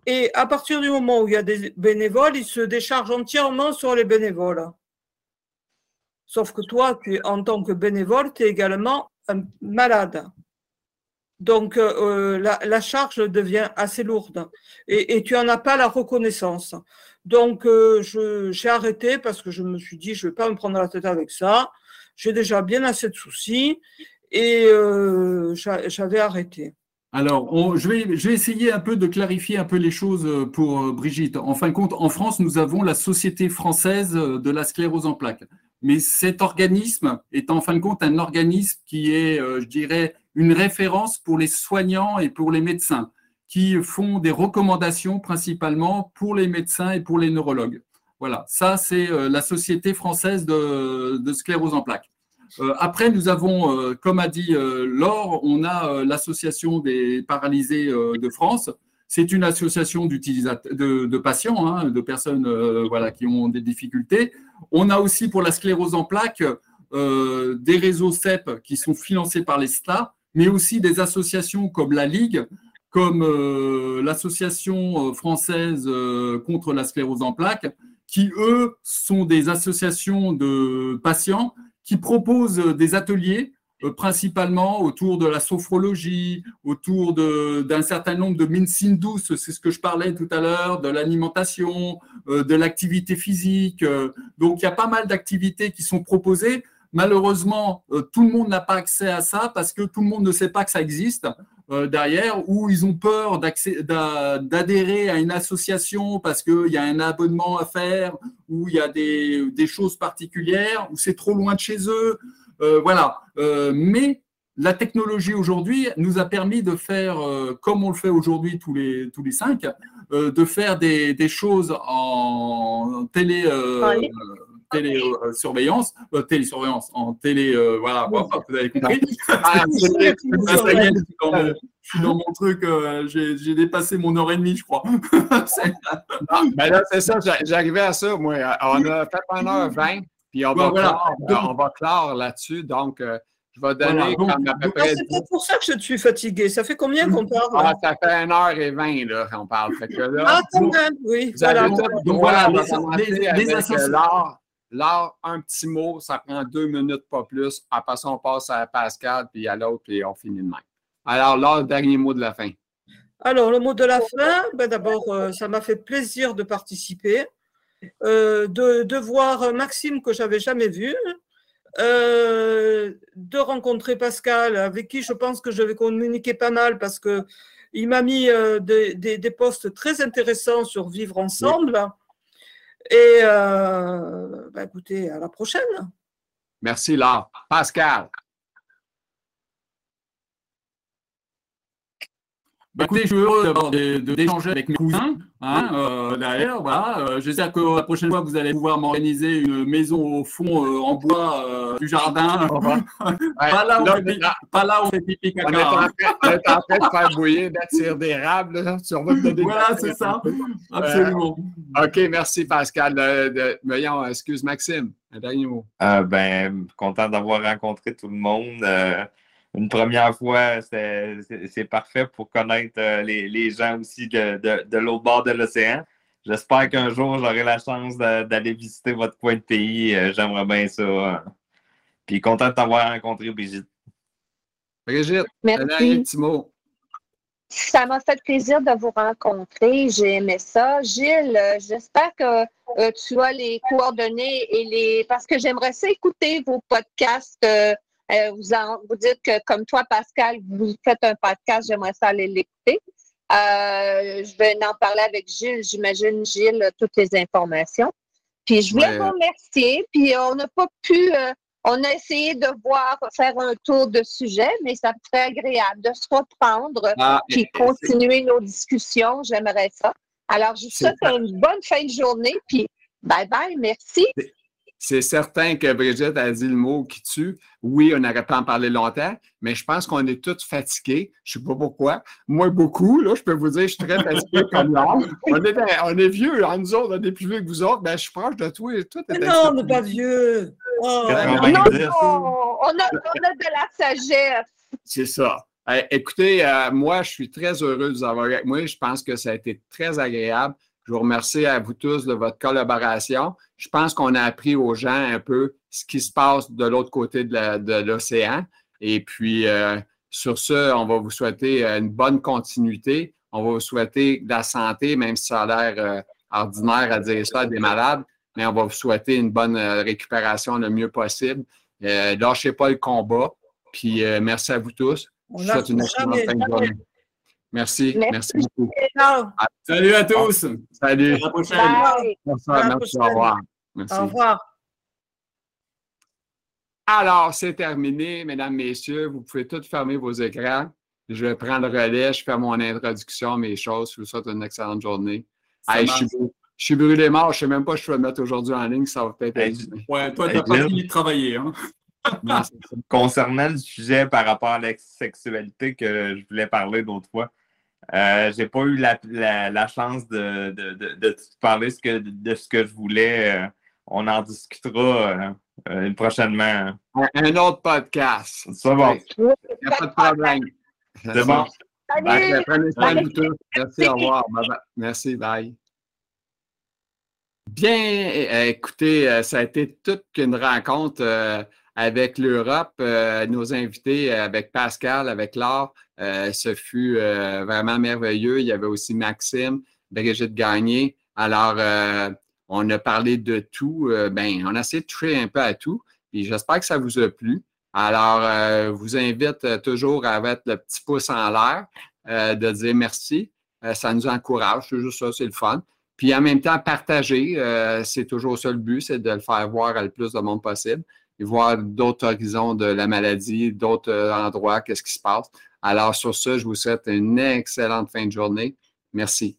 et à partir du moment où il y a des bénévoles, ils se déchargent entièrement sur les bénévoles. Sauf que toi, tu en tant que bénévole, tu es également un malade. Donc, euh, euh, la, charge devient assez lourde et, tu n'en as pas la reconnaissance. Donc, euh, j'ai arrêté parce que je me suis dit, je ne vais pas me prendre la tête avec ça. J'ai déjà bien assez de soucis et j'avais arrêté. Alors, je, vais, je, vais, essayer un peu de clarifier un peu les choses pour Brigitte. En fin de compte, en France, nous avons la Société française de la sclérose en plaques. Mais cet organisme est en fin de compte un organisme qui est, je dirais, une référence pour les soignants et pour les médecins qui font des recommandations principalement pour les médecins et pour les neurologues. Voilà, ça c'est euh, la Société française de, sclérose en plaques. Euh, après, nous avons, euh, comme a dit Laure, on a l'Association des paralysés de France. C'est une association de, de, patients, hein, de personnes voilà, qui ont des difficultés. On a aussi pour la sclérose en plaques des réseaux CEP qui sont financés par les STA mais aussi des associations comme la Ligue, comme euh, l'Association euh, française euh, contre la sclérose en plaques, qui, eux, sont des associations de patients qui proposent des ateliers principalement autour de la sophrologie, autour d'un certain nombre de médecines douces, c'est ce que je parlais tout à l'heure, de l'alimentation, de l'activité physique. Donc, il y a pas mal d'activités qui sont proposées Malheureusement, euh, tout le monde n'a pas accès à ça parce que tout le monde ne sait pas que ça existe euh, derrière, ou ils ont peur d'adhérer à une association parce qu'il y a un abonnement à faire, ou il y a des, choses particulières, ou c'est trop loin de chez eux. Euh, voilà. mais la technologie aujourd'hui nous a permis de faire, comme on le fait aujourd'hui tous les, cinq, de faire des choses en télé télésurveillance, euh, télésurveillance, en télé, euh, voilà, vous avez compris. Ah, je suis dans mon truc, euh, j'ai dépassé mon heure et demie, je crois. ben là, c'est ça, j'arrivais à ça, moi. On a fait 1h20, puis on, va, clore, on va clore là-dessus, donc je vais donner comme à peu près. C'est pour ça que je suis fatigué. Ça fait combien qu'on parle? Ah, ça fait 1h20 là, qu'on parle. Fait que là, ah, quand même, oui. Voilà. Donc, voilà, les, avec Là, un petit mot, ça prend deux minutes, pas plus. Après ça, on passe à Pascal, puis à l'autre, et on finit de même. Alors, là, dernier mot de la fin. Alors, le mot de la fin, ben d'abord, euh, ça m'a fait plaisir de participer, euh, de, voir Maxime que j'avais jamais vu, euh, de rencontrer Pascal, avec qui je pense que je vais communiquer pas mal parce que il m'a mis des, des, postes très intéressants sur Vivre ensemble. Et euh, bah, écoutez, à la prochaine. Merci, Laure. Pascal. Bah, écoutez, je suis heureux d'échanger avec mes cousins. Hein, euh, derrière, voilà. Euh, J'espère que la prochaine fois, vous allez pouvoir m'organiser une maison au fond euh, en bois euh, du jardin. pas, là où on fait, pas là où on fait pipi caca. On est en train, de faire bouillir de d'érable sur votre Voilà, c'est ça. Absolument. OK, merci Pascal. De, voyons, excuse Maxime. Un dernier mot. ben, content d'avoir rencontré tout le monde une première fois, c'est parfait pour connaître euh, les, gens aussi de, l'autre bord de l'océan. J'espère qu'un jour, j'aurai la chance d'aller visiter votre coin de pays. Euh, j'aimerais bien ça. Puis content de t'avoir rencontré, Brigitte. Brigitte, un petit mot. Ça m'a fait plaisir de vous rencontrer. J'ai aimé ça. Gilles, euh, j'espère que tu as les coordonnées et les. Parce que j'aimerais ça écouter vos podcasts. Euh, vous, vous dites que, comme toi, Pascal, vous faites un podcast, j'aimerais ça aller l'écouter. Euh, je vais en parler avec Gilles. J'imagine, Gilles, toutes les informations. Puis je voulais vous remercier. Puis on n'a pas pu, euh, on a essayé de voir, faire un tour de sujet, mais ça serait agréable de se reprendre ah, puis continuer nos discussions. J'aimerais ça. Alors, je vous souhaite une bonne fin de journée. Puis bye bye, merci. C'est certain que Brigitte a dit le mot qui tue. Oui, on n'aurait pas en parler longtemps, mais je pense qu'on est tous fatigués. Je ne sais pas pourquoi. Moi, beaucoup, là, je peux vous dire, je suis très fatigué comme l'homme. On est, on est vieux, hein, nous autres, on est plus vieux que vous autres. Ben, je suis proche de toi. Tout non, on n'est pas vieux. Oh, non, on, a, de la sagesse. C'est ça. écoutez, euh, moi, je suis très heureux de vous avoir avec moi. Je pense que ça a été très agréable. Je vous remercie à vous tous de votre collaboration. Je pense qu'on a appris aux gens un peu ce qui se passe de l'autre côté de l'océan. Et puis, euh, sur ce, on va vous souhaiter euh, une bonne continuité. On va vous souhaiter de la santé, même si ça a l'air euh, ordinaire à dire ça à des malades, mais on va vous souhaiter une bonne récupération le mieux possible. lâchez pas le combat. Puis, merci à vous tous. Je vous souhaite une excellente fin de journée. Merci. Merci, beaucoup. Salut à tous. Salut. À la prochaine. merci. Au revoir. Au revoir. Alors, c'est terminé, mesdames, messieurs. Vous pouvez tous fermer vos écrans. Je vais prendre le relais, je fais mon introduction, mes choses. Je vous souhaite une excellente journée. je, suis, brûlé mort. Je ne sais même pas si je vais le mettre aujourd'hui en ligne. Ça va peut-être être. Ouais, toi, tu n'as pas fini de travailler. Hein? Concernant le sujet par rapport à la sexualité que je voulais parler d'autres fois, euh, j'ai pas eu la, chance de, de, parler ce que, de ce que je voulais. Euh, on en discutera euh, prochainement. Un, autre podcast. C'est bon. Il n'y a pas de problème. C'est bon. Prenez soin de vous Merci, au revoir. Merci, bye. Bien, écoutez, ça a été toute une rencontre avec l'Europe, euh, nos invités, euh, avec Pascal, avec Laure, euh, ce fut vraiment merveilleux. Il y avait aussi Maxime, Brigitte Gagné. Alors, on a parlé de tout. ben, on a essayé de toucher un peu à tout. Puis j'espère que ça vous a plu. Alors, vous invite toujours à mettre le petit pouce en l'air, de dire merci. ça nous encourage, c'est juste ça, c'est le fun. Puis en même temps, partager, c'est toujours ça le but, c'est de le faire voir à le plus de monde possible et voir d'autres horizons de la maladie, d'autres euh, endroits, qu'est-ce qui se passe. Alors, sur ce, je vous souhaite une excellente fin de journée. Merci.